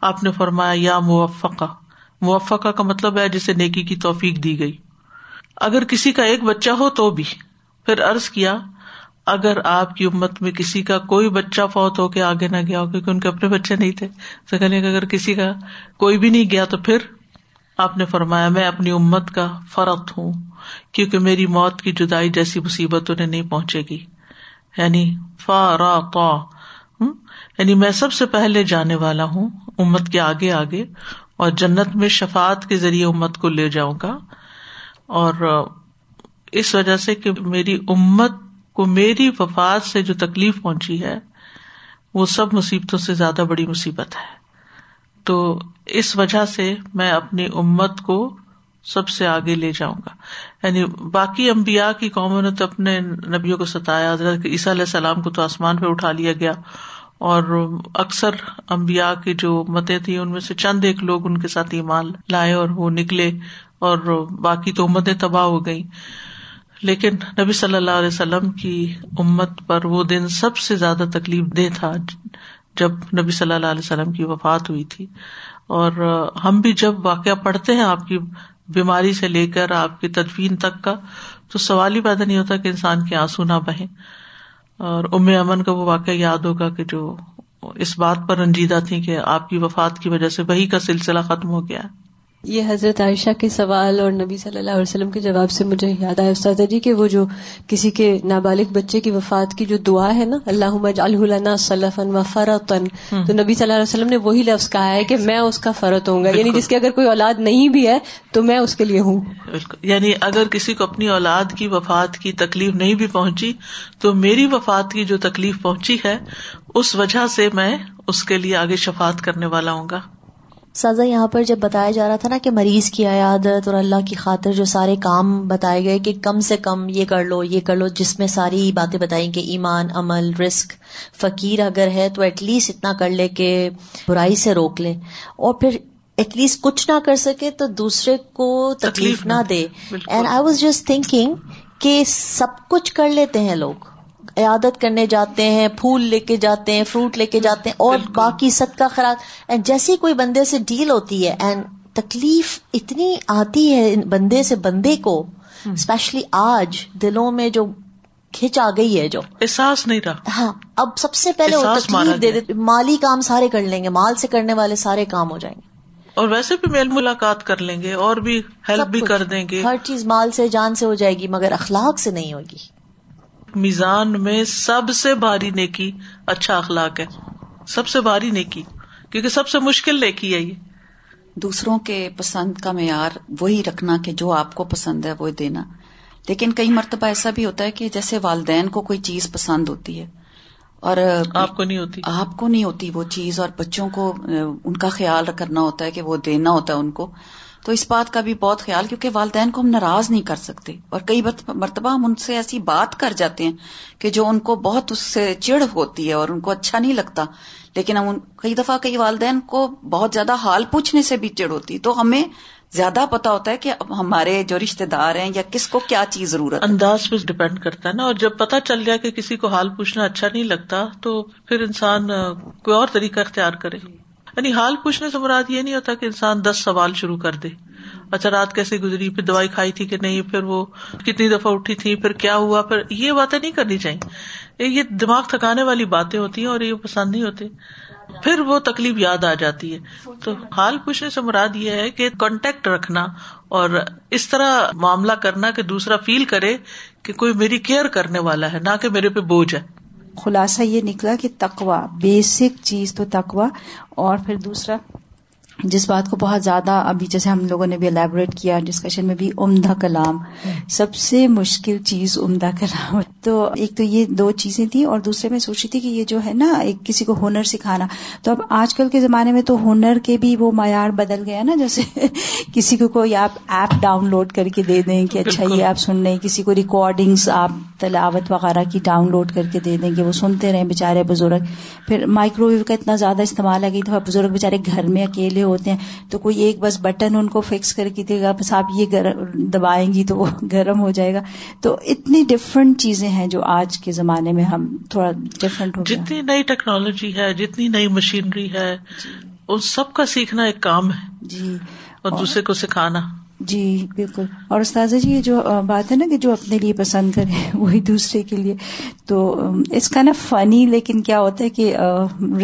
آپ نے فرمایا، یا موفقہ۔ موفقہ کا مطلب ہے جسے نیکی کی توفیق دی گئی۔ اگر کسی کا ایک بچہ ہو تو بھی۔ پھر ارض کیا اگر آپ کی امت میں کسی کا کوئی بچہ فوت ہو کے آگے نہ گیا ہو، کیونکہ ان کے اپنے بچے نہیں تھے۔ تو کہنے کہ اگر کسی کا کوئی بھی نہیں گیا تو پھر آپ نے فرمایا، میں اپنی امت کا فرق ہوں، کیونکہ میری موت کی جدائی جیسی مصیبت انہیں نہیں پہنچے گی۔ یعنی فارا یعنی میں سب سے پہلے جانے والا ہوں، امت کے آگے آگے، اور جنت میں شفات کے ذریعے امت کو لے جاؤں گا۔ اور اس وجہ سے کہ میری امت کو میری وفات سے جو تکلیف پہنچی ہے، وہ سب مصیبتوں سے زیادہ بڑی مصیبت ہے۔ تو اس وجہ سے میں اپنی امت کو سب سے آگے لے جاؤں گا۔ یعنی باقی امبیا کی قوموں نے تو اپنے نبیوں کو ستایا، حضرت عیسیٰ علیہ السلام کو تو آسمان پہ اٹھا لیا گیا۔ اور اکثر امبیا کی جو متیں تھی ان میں سے چند ایک لوگ ان کے ساتھ ایمان لائے اور وہ نکلے اور باقی تو امتیں تباہ ہو گئی لیکن نبی صلی اللہ علیہ وسلم کی امت پر وہ دن سب سے زیادہ تکلیف دہ تھا جب نبی صلی اللہ علیہ وسلم کی وفات ہوئی تھی۔ اور ہم بھی جب واقعہ پڑھتے ہیں آپ کی بیماری سے لے کر آپ کی تدفین تک کا، تو سوال ہی پیدا نہیں ہوتا کہ انسان کے آنسو نہ بہیں۔ اور ام امن کا وہ واقعہ یاد ہوگا کہ جو اس بات پر رنجیدہ تھی کہ آپ کی وفات کی وجہ سے وہی کا سلسلہ ختم ہو گیا۔ یہ حضرت عائشہ کے سوال اور نبی صلی اللہ علیہ وسلم کے جواب سے مجھے یاد آیا استاد جی کہ وہ جو کسی کے نابالغ بچے کی وفات کی جو دعا ہے نا اللہ صلفن و فرتن تو نبی صلی اللہ علیہ وسلم نے وہی لفظ کہا ہے کہ میں اس کا فرت ہوں گا یعنی جس کی اگر کوئی اولاد نہیں بھی ہے تو میں اس کے لیے ہوں۔ یعنی اگر کسی کو اپنی اولاد کی وفات کی تکلیف نہیں بھی پہنچی تو میری وفات کی جو تکلیف پہنچی ہے اس وجہ سے میں اس کے لیے آگے شفات کرنے والا ہوں گا۔ سازا یہاں پر جب بتایا جا رہا تھا نا کہ مریض کی عیادت اور اللہ کی خاطر جو سارے کام بتائے گئے کہ کم سے کم یہ کر لو یہ کر لو جس میں ساری باتیں بتائیں کہ ایمان عمل رسک فقیر اگر ہے تو ایٹ لیسٹ اتنا کر لے کہ برائی سے روک لے۔ اور پھر ایٹ لیسٹ کچھ نہ کر سکے تو دوسرے کو تکلیف نہ دے۔ And I was just thinking کہ سب کچھ کر لیتے ہیں لوگ۔ عیادت کرنے جاتے ہیں پھول لے کے جاتے ہیں فروٹ لے کے جاتے ہیں اور باقی کا خراب جیسی کوئی بندے سے ڈیل ہوتی ہے اینڈ تکلیف اتنی آتی ہے بندے سے بندے کو اسپیشلی آج دلوں میں جو کھچ آ گئی ہے جو احساس نہیں رہا ہاں اب سب سے پہلے وہ تکلیف دے دیتے مالی کام سارے کر لیں گے مال سے کرنے والے سارے کام ہو جائیں گے۔ اور ویسے بھی میل ملاقات کر لیں گے اور بھی ہیلپ بھی کر دیں گے۔ ہر چیز مال سے جان سے ہو جائے گی مگر اخلاق سے نہیں ہوگی۔ میزان میں سب سے بھاری نیکی اچھا اخلاق ہے۔ سب سے بھاری نیکی کیونکہ سب سے مشکل نیکی ہے یہ۔ دوسروں کے پسند کا معیار وہی رکھنا کہ جو آپ کو پسند ہے وہ دینا۔ لیکن کئی مرتبہ ایسا بھی ہوتا ہے کہ جیسے والدین کو کوئی چیز پسند ہوتی ہے اور آپ کو نہیں ہوتی۔ آپ کو نہیں ہوتی وہ چیز اور بچوں کو ان کا خیال کرنا ہوتا ہے کہ وہ دینا ہوتا ہے ان کو۔ تو اس بات کا بھی بہت خیال، کیونکہ والدین کو ہم ناراض نہیں کر سکتے۔ اور کئی مرتبہ ہم ان سے ایسی بات کر جاتے ہیں کہ جو ان کو بہت اس سے چڑ ہوتی ہے اور ان کو اچھا نہیں لگتا۔ لیکن ہم کئی دفعہ کئی والدین کو بہت زیادہ حال پوچھنے سے بھی چڑ ہوتی۔ تو ہمیں زیادہ پتا ہوتا ہے کہ ہمارے جو رشتے دار ہیں یا کس کو کیا چیز ضرورت انداز پہ ڈپینڈ کرتا ہے نا۔ اور جب پتا چل جائے کہ کسی کو حال پوچھنا اچھا نہیں لگتا تو پھر انسان کوئی اور طریقہ اختیار کرے۔ یعنی حال پوچھنے سے مراد یہ نہیں ہوتا کہ انسان دس سوال شروع کر دے۔ اچھا رات کیسے گزری؟ پھر دوائی کھائی تھی کہ نہیں؟ پھر وہ کتنی دفعہ اٹھی تھی؟ پھر کیا ہوا؟ پھر یہ باتیں نہیں کرنی چاہیے۔ یہ دماغ تھکانے والی باتیں ہوتی ہیں اور یہ پسند نہیں ہوتی پھر وہ تکلیف یاد آ جاتی ہے۔ تو حال پوچھنے سے مراد یہ ہے کہ کانٹیکٹ رکھنا اور اس طرح معاملہ کرنا کہ دوسرا فیل کرے کہ کوئی میری کیئر کرنے والا ہے، نہ کہ میرے پہ بوجھ ہے۔ خلاصہ یہ نکلا کہ تقوا بیسک چیز تو تقوا اور پھر دوسرا جس بات کو بہت زیادہ ابھی جیسے ہم لوگوں نے بھی الیبوریٹ کیا ڈسکشن میں بھی عمدہ کلام سب سے مشکل چیز عمدہ کلام۔ تو ایک تو یہ دو چیزیں تھیں اور دوسرے میں سوچی تھی کہ یہ جو ہے نا ایک کسی کو ہنر سکھانا۔ تو اب آج کل کے زمانے میں تو ہنر کے بھی وہ معیار بدل گیا نا جیسے کسی کو کوئی آپ ایپ ڈاؤن لوڈ کر کے دے دیں کہ اچھا یہ آپ سن لیں کسی کو ریکارڈنگس آپ تلاوت وغیرہ کی ڈاؤن لوڈ کر کے دے دیں گے وہ سنتے رہے بےچارے بزرگ۔ پھر مائکرو ویو کا اتنا زیادہ استعمال ہے کہ بزرگ بےچارے گھر میں اکیلے ہوتے ہیں تو کوئی ایک بس بٹن ان کو فکس کر کے دے گا بس آپ یہ دبائیں گی تو وہ گرم ہو جائے گا۔ تو اتنی ڈفرنٹ چیزیں ہیں جو آج کے زمانے میں ہم تھوڑا ڈفرنٹ ہو جتنی نئی ٹیکنالوجی ہے جتنی نئی مشینری ہے ان سب کا سیکھنا ایک کام ہے۔ جی۔ اور دوسرے کو سکھانا۔ جی بالکل۔ اور استاذہ جی یہ جو بات ہے نا کہ جو اپنے لیے پسند کرے وہی دوسرے کے لیے۔ تو اس کا نا فنی لیکن کیا ہوتا ہے کہ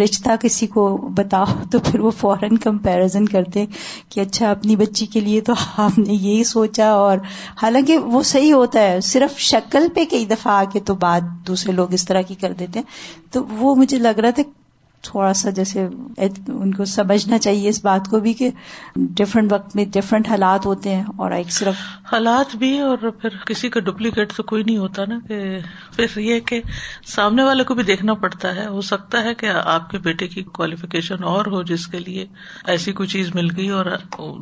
رشتہ کسی کو بتاؤ تو پھر وہ فوراً کمپیرزن کرتے کہ اچھا اپنی بچی کے لیے تو آپ نے یہی سوچا۔ اور حالانکہ وہ صحیح ہوتا ہے، صرف شکل پہ کئی دفعہ آ کے تو بات دوسرے لوگ اس طرح کی کر دیتے ہیں۔ تو وہ مجھے لگ رہا تھا تھوڑا سا جیسے ان کو سمجھنا چاہیے اس بات کو بھی کہ ڈفرینٹ وقت میں ڈفرینٹ حالات ہوتے ہیں اور ایک صرف حالات بھی اور پھر کسی کا ڈپلیکیٹ تو کوئی نہیں ہوتا نا کہ پھر یہ کہ سامنے والے کو بھی دیکھنا پڑتا ہے۔ ہو سکتا ہے کہ آپ کے بیٹے کی کوالیفیکیشن اور ہو جس کے لیے ایسی کوئی چیز مل گئی اور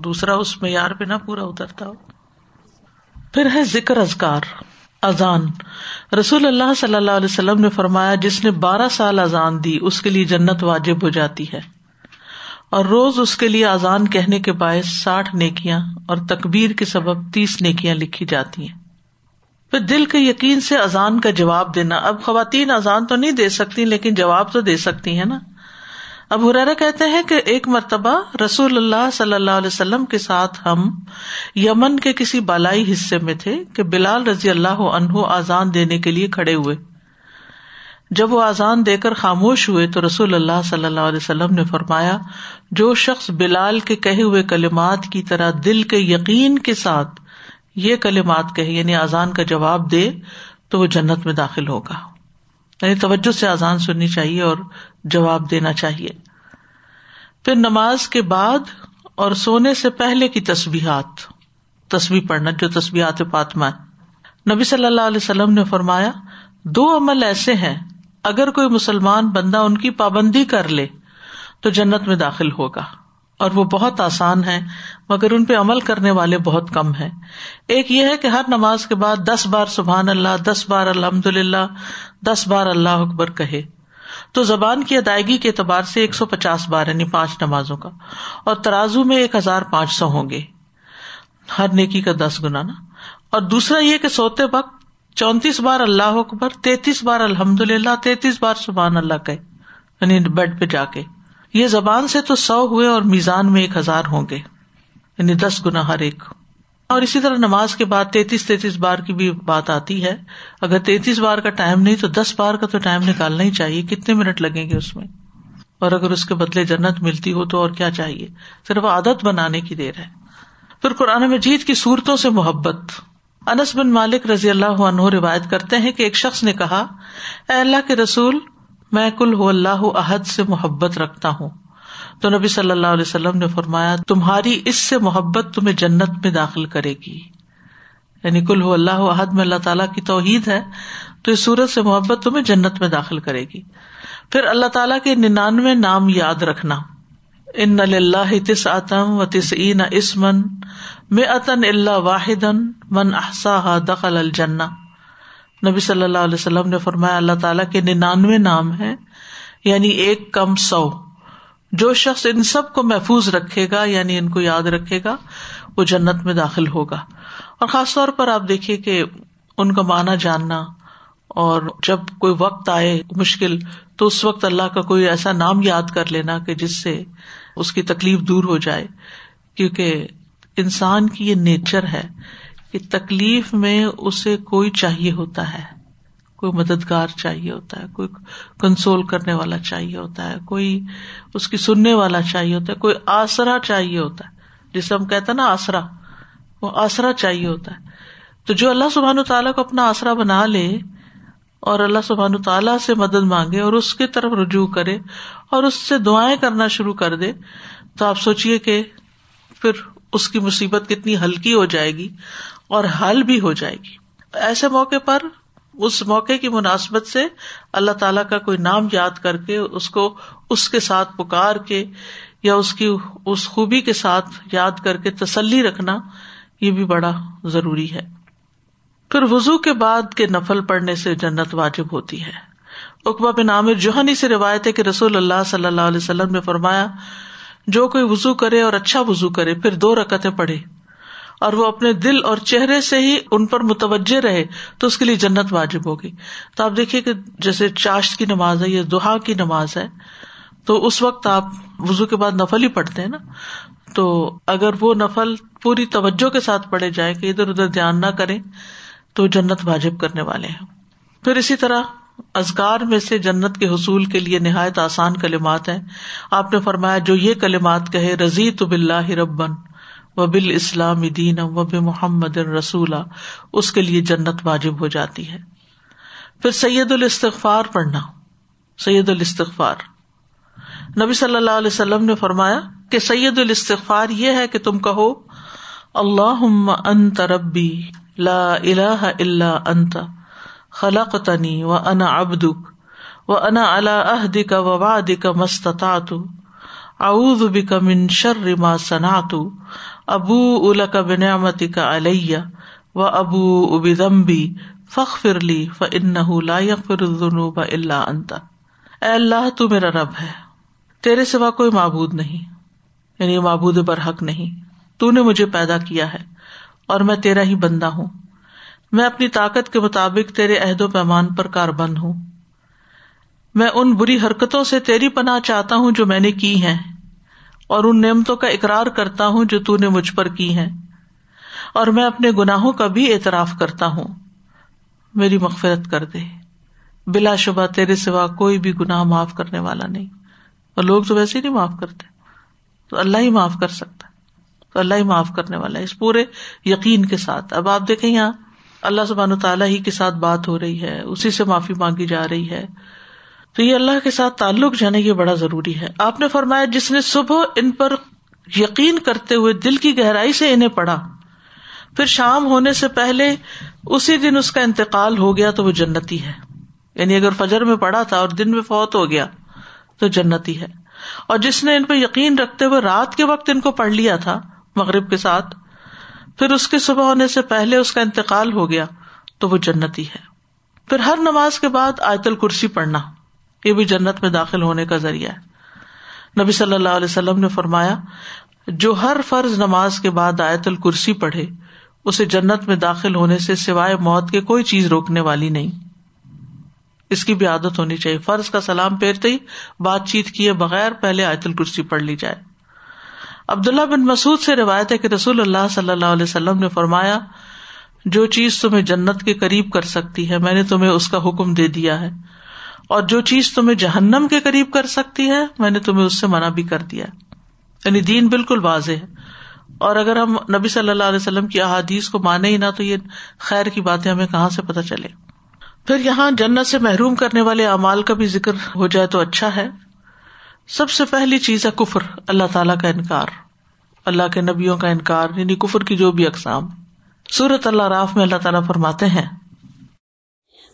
دوسرا اس معیار پہ نہ پورا اترتا ہو۔ پھر ہے ذکر ازکار اذان۔ رسول اللہ صلی اللہ علیہ وسلم نے فرمایا، جس نے بارہ سال اذان دی، اس کے لیے جنت واجب ہو جاتی ہے۔ اور روز اس کے لیے اذان کہنے کے باعث ساٹھ نیکیاں اور تکبیر کے سبب تیس نیکیاں لکھی جاتی ہیں۔ پھر دل کے یقین سے اذان کا جواب دینا۔ اب خواتین اذان تو نہیں دے سکتی، لیکن جواب تو دے سکتی ہیں نا۔ اب ہرارا کہتے ہیں کہ ایک مرتبہ رسول اللہ صلی اللہ علیہ وسلم کے ساتھ ہم یمن کے کسی بالائی حصے میں تھے کہ بلال رضی اللہ عنہ آزان دینے کے لیے کھڑے ہوئے۔ جب وہ آزان دے کر خاموش ہوئے تو رسول اللہ صلی اللہ علیہ وسلم نے فرمایا، جو شخص بلال کے کہے ہوئے کلمات کی طرح دل کے یقین کے ساتھ یہ کلمات کہے یعنی آزان کا جواب دے، تو وہ جنت میں داخل ہوگا۔ یعنی توجہ سے آزان سننی چاہیے اور جواب دینا چاہیے۔ پھر نماز کے بعد اور سونے سے پہلے کی تصبیحات تصویر پڑھنا جو تصبیحات فاطمہ نبی صلی اللہ علیہ وسلم نے فرمایا، دو عمل ایسے ہیں، اگر کوئی مسلمان بندہ ان کی پابندی کر لے تو جنت میں داخل ہوگا۔ اور وہ بہت آسان ہے مگر ان پہ عمل کرنے والے بہت کم ہے ایک یہ ہے کہ ہر نماز کے بعد دس بار سبحان اللہ، دس بار الحمد للہ دس بار اللہ اکبر کہے۔ تو زبان کی ادائیگی کے اعتبار سے ایک سو پچاس بار یعنی پانچ نمازوں کا، اور ترازو میں ایک ہزار پانچ سو ہوں گے۔ ہر نیکی کا دس گنا نا۔ اور دوسرا یہ کہ سوتے وقت چونتیس بار اللہ اکبر، تینتیس بار الحمد للہ تینتیس بار سبحان اللہ کہ یعنی بیڈ پہ جا کے۔ یہ زبان سے تو سو ہوئے اور میزان میں ایک ہزار ہوں گے یعنی دس گنا ہر ایک۔ اور اسی طرح نماز کے بعد تینتیس تینتیس بار کی بھی بات آتی ہے۔ اگر تینتیس بار کا ٹائم نہیں تو دس بار کا تو ٹائم نکالنا ہی چاہیے، کتنے منٹ لگیں گے اس میں؟ اور اگر اس کے بدلے جنت ملتی ہو تو اور کیا چاہیے؟ صرف عادت بنانے کی دیر ہے۔ پھر قرآن مجید کی صورتوں سے محبت۔ انس بن مالک رضی اللہ عنہ روایت کرتے ہیں کہ ایک شخص نے کہا، اے اللہ کے رسول میں کل ہو اللہ عہد سے محبت رکھتا ہوں۔ تو نبی صلی اللہ علیہ وسلم نے فرمایا، تمہاری اس سے محبت تمہیں جنت میں داخل کرے گی۔ یعنی کل ہو اللہ عہد میں اللہ تعالیٰ کی توحید ہے، تو اس صورت سے محبت تمہیں جنت میں داخل کرے گی۔ پھر اللہ تعالیٰ کے ننانوے نام یاد رکھنا۔ ان اللہ تس آتم و تس عین اسمن میں عطن اللہ واحد من احسا دخل الجنا نبی صلی اللہ علیہ وسلم نے فرمایا، اللہ تعالیٰ کے ننانوے نام ہے یعنی ایک کم سو۔ جو شخص ان سب کو محفوظ رکھے گا یعنی ان کو یاد رکھے گا، وہ جنت میں داخل ہوگا۔ اور خاص طور پر آپ دیکھیے کہ ان کا معنی جاننا، اور جب کوئی وقت آئے مشکل، تو اس وقت اللہ کا کوئی ایسا نام یاد کر لینا کہ جس سے اس کی تکلیف دور ہو جائے۔ کیونکہ انسان کی یہ نیچر ہے کہ تکلیف میں اسے کوئی چاہیے ہوتا ہے، کوئی مددگار چاہیے ہوتا ہے، کوئی کنسول کرنے والا چاہیے ہوتا ہے، کوئی اس کی سننے والا چاہیے ہوتا ہے، کوئی آسرا چاہیے ہوتا ہے۔ جسے ہم کہتے ہیں نا آسرا، وہ آسرا چاہیے ہوتا ہے۔ تو جو اللہ سبحان تعالیٰ کو اپنا آسرا بنا لے اور اللہ سبحان تعالیٰ سے مدد مانگے اور اس کی طرف رجوع کرے اور اس سے دعائیں کرنا شروع کر دے، تو آپ سوچیے کہ پھر اس کی مصیبت کتنی ہلکی ہو جائے گی۔ اور حل بھی ہو جائے گی۔ ایسے موقع پر اس موقع کی مناسبت سے اللہ تعالی کا کوئی نام یاد کر کے اس کو اس کے ساتھ پکار کے یا اس کی اس خوبی کے ساتھ یاد کر کے تسلی رکھنا یہ بھی بڑا ضروری ہے۔ پھر وزو کے بعد کے نفل پڑنے سے جنت واجب ہوتی ہے۔ اقبا بن عامر جوہنی سے روایت ہے کہ رسول اللہ صلی اللہ علیہ وسلم نے فرمایا، جو کوئی وزو کرے اور اچھا وزو کرے، پھر دو رکتیں پڑھے۔ اور وہ اپنے دل اور چہرے سے ہی ان پر متوجہ رہے تو اس کے لیے جنت واجب ہوگی۔ تو آپ دیکھیے کہ جیسے چاشت کی نماز ہے یا دہا کی نماز ہے، تو اس وقت آپ وزو کے بعد نفل ہی پڑھتے ہیں نا۔ تو اگر وہ نفل پوری توجہ کے ساتھ پڑھے جائے کہ ادھر ادھر دھیان نہ کرے تو جنت واجب کرنے والے ہیں۔ پھر اسی طرح ازگار میں سے جنت کے حصول کے لیے نہایت آسان کلمات ہیں۔ آپ نے فرمایا، جو یہ کلمات کہے رضی تو بلّہ ربن و بال اسلام دین و بے محمد رسول اس کے لیے جنت واجب ہو جاتی ہے۔ پھر سید الاستغفار پڑھنا، سید الاستغفار۔ نبی صلی اللہ علیہ وسلم نے فرمایا کہ سید الاستغفار یہ ہے کہ تم کہو اللہ انت ربی، لا الہ الا انت خلق تنی و انا ابدک و انا اللہ کا وباد کا مستطاط اعوذ بک من شر ما صنعت ابو الا کا بنعمتی کا علیہ و ابو ابمبی فخ فرلی ف ان لا یغفر الذنوب الا انت۔ اے اللہ، تو میرا رب ہے۔ تیرے سوا کوئی معبود نہیں یعنی معبود پر حق نہیں۔ تو نے مجھے پیدا کیا ہے اور میں تیرا ہی بندہ ہوں۔ میں اپنی طاقت کے مطابق تیرے عہد و پیمان پر کار بند ہوں۔ میں ان بری حرکتوں سے تیری پناہ چاہتا ہوں جو میں نے کی ہیں۔ اور ان نعمتوں کا اقرار کرتا ہوں جو تو نے مجھ پر کی ہے اور میں اپنے گناہوں کا بھی اعتراف کرتا ہوں۔ میری مغفرت کر دے۔ بلا شبہ تیرے سوا کوئی بھی گناہ معاف کرنے والا نہیں۔ اور لوگ تو ویسے ہی نہیں معاف کرتے۔ تو اللہ ہی معاف کر سکتا تو اللہ ہی معاف کرنے والا ہے۔ اس پورے یقین کے ساتھ۔ اب آپ دیکھیں یہاں اللہ سبحان تعالیٰ ہی کے ساتھ بات ہو رہی ہے۔ اسی سے معافی مانگی جا رہی ہے۔ تو یہ اللہ کے ساتھ تعلق جو ہے نا یہ بڑا ضروری ہے۔ آپ نے فرمایا جس نے صبح ان پر یقین کرتے ہوئے دل کی گہرائی سے انہیں پڑھا، پھر شام ہونے سے پہلے اسی دن اس کا انتقال ہو گیا تو وہ جنتی ہے۔ یعنی اگر فجر میں پڑا تھا اور دن میں فوت ہو گیا تو جنتی ہے۔ اور جس نے ان پہ یقین رکھتے ہوئے رات کے وقت ان کو پڑھ لیا تھا، مغرب کے ساتھ، پھر اس کے صبح ہونے سے پہلے اس کا انتقال ہو گیا تو وہ جنتی ہے۔ پھر ہر نماز کے بعد آیت الکرسی پڑھنا۔ یہ بھی جنت میں داخل ہونے کا ذریعہ ہے۔ نبی صلی اللہ علیہ وسلم نے فرمایا، جو ہر فرض نماز کے بعد آیت الکرسی پڑھے، اسے جنت میں داخل ہونے سے سوائے موت کے کوئی چیز روکنے والی نہیں۔ اس کی بھی عادت ہونی چاہیے۔ فرض کا سلام پھیرتے ہی بات چیت کیے بغیر پہلے آیت الکرسی پڑھ لی جائے۔ عبداللہ بن مسعد سے روایت ہے کہ رسول اللہ صلی اللہ علیہ وسلم نے فرمایا، جو چیز تمہیں جنت کے قریب کر سکتی ہے، میں نے تمہیں اس کا حکم دے دیا ہے۔ اور جو چیز تمہیں جہنم کے قریب کر سکتی ہے، میں نے تمہیں اس سے منع بھی کر دیا۔ یعنی دین بالکل واضح ہے۔ اور اگر ہم نبی صلی اللہ علیہ وسلم کی احادیث کو مانے ہی نہ، تو یہ خیر کی باتیں ہمیں کہاں سے پتہ چلے؟ پھر یہاں جنت سے محروم کرنے والے اعمال کا بھی ذکر ہو جائے تو اچھا ہے۔ سب سے پہلی چیز ہے کفر، اللہ تعالیٰ کا انکار۔ اللہ کے نبیوں کا انکار یعنی کفر کی جو بھی اقسام۔ سورت اللہ راف میں اللہ تعالیٰ فرماتے ہیں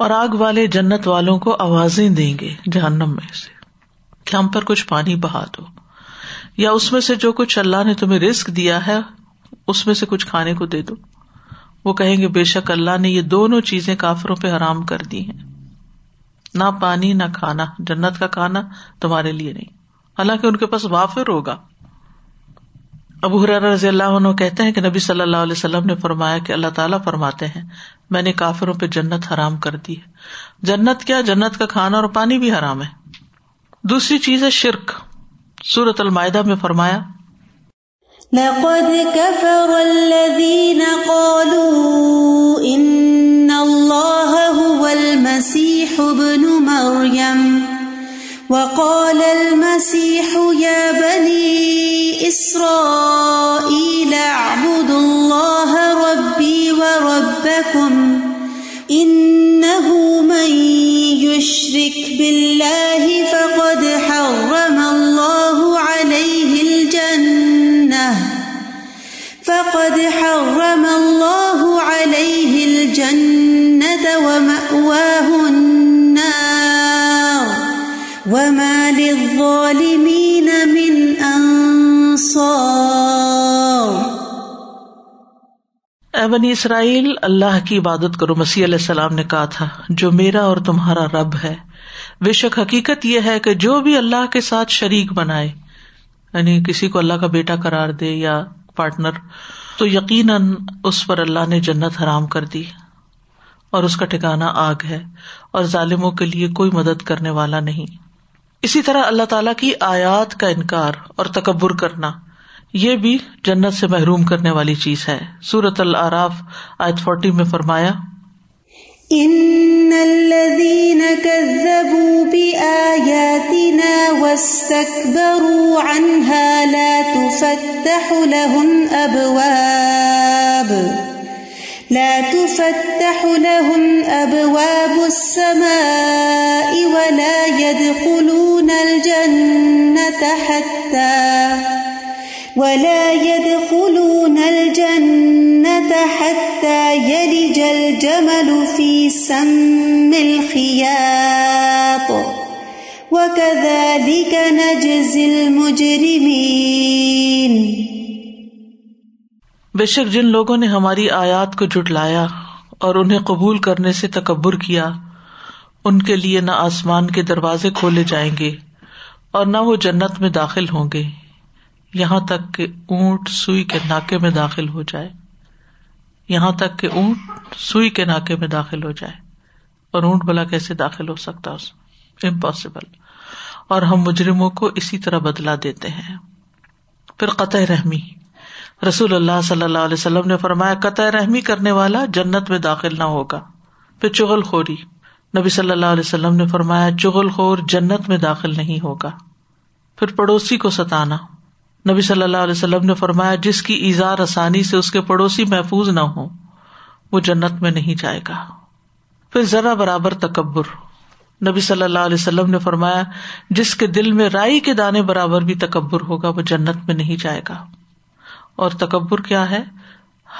اور آگ والے جنت والوں کو آوازیں دیں گے جہنم میں سے۔ کہ ہم پر کچھ پانی بہا دو یا اس میں سے جو کچھ اللہ نے تمہیں رسک دیا ہے، اس میں سے کچھ کھانے کو دے دو۔ وہ کہیں گے، بے شک اللہ نے یہ دونوں چیزیں کافروں پہ حرام کر دی ہیں۔ نہ پانی، نہ کھانا۔ جنت کا کھانا تمہارے لیے نہیں۔ حالانکہ ان کے پاس وافر ہوگا۔ ابو حرار رضی اللہ عنہ کہتے ہیں کہ نبی صلی اللہ علیہ وسلم نے فرمایا کہ اللہ تعالیٰ فرماتے ہیں، میں نے کافروں پہ جنت حرام کر دی ہے۔ جنت کیا؟ جنت کا کھانا اور پانی بھی حرام ہے۔ دوسری چیز ہے شرک۔ سورت المائدہ میں فرمایا، لقد كفر الذين قالوا إن الله هو المسيح ابن مريم۔ وقال المسيح يا بني إسرائيل اعبدوا الله ربي وربكم إنه من يشرك بالله فقد حرم الله عليه الجنة فقد حرم الله عليه الجنة ومأواه للظالمين من أنصار. اے بنی اسرائیل، اللہ کی عبادت کرو۔ مسیح علیہ السلام نے کہا تھا، جو میرا اور تمہارا رب ہے، بے شک حقیقت یہ ہے کہ جو بھی اللہ کے ساتھ شریک بنائے یعنی کسی کو اللہ کا بیٹا قرار دے یا پارٹنر، تو یقیناً اس پر اللہ نے جنت حرام کر دی۔ اور اس کا ٹھکانا آگ ہے، اور ظالموں کے لیے کوئی مدد کرنے والا نہیں۔ اسی طرح اللہ تعالی کی آیات کا انکار اور تکبر کرنا، یہ بھی جنت سے محروم کرنے والی چیز ہے۔ سورت العراف، آیت فورٹی میں فرمایا ان الذين كذبوا باياتنا واستكبروا عنها لا تفتح لهم ابواب لا تفتح لهم ابواب السماء ولا يدخلون الجنه حتى ولا يدخلون الجنة حتى يلج الجمل في سم الخياط وكذلك نجزي المجرمين بے شک جن لوگوں نے ہماری آیات کو جٹلایا اور انہیں قبول کرنے سے تکبر کیا، ان کے لیے نہ آسمان کے دروازے کھولے جائیں گے اور نہ وہ جنت میں داخل ہوں گے۔ یہاں تک کہ اونٹ سوئی کے ناکے میں داخل ہو جائے۔ یہاں تک کہ اونٹ سوئی کے ناکے میں داخل ہو جائے۔ اور اونٹ بلا کیسے داخل ہو سکتا اس؟ امپاسبل اور ہم مجرموں کو اسی طرح بدلا دیتے ہیں۔ پھر قطع رحمی۔ رسول اللہ صلی اللہ علیہ وسلم نے فرمایا، قطع رحمی کرنے والا جنت میں داخل نہ ہوگا، پھر چغل خوری۔ نبی صلی اللہ علیہ وسلم نے فرمایا، چغل خور جنت میں داخل نہیں ہوگا، پھر پڑوسی کو ستانا۔ نبی صلی اللہ علیہ وسلم نے فرمایا، جس کی اظہار آسانی سے اس کے پڑوسی محفوظ نہ ہو وہ جنت میں نہیں جائے گا۔ پھر ذرا برابر تکبر۔ نبی صلی اللہ علیہ وسلم نے فرمایا، جس کے دل میں رائی کے دانے برابر بھی تکبر ہوگا، وہ جنت میں نہیں جائے گا۔ اور تکبر کیا ہے؟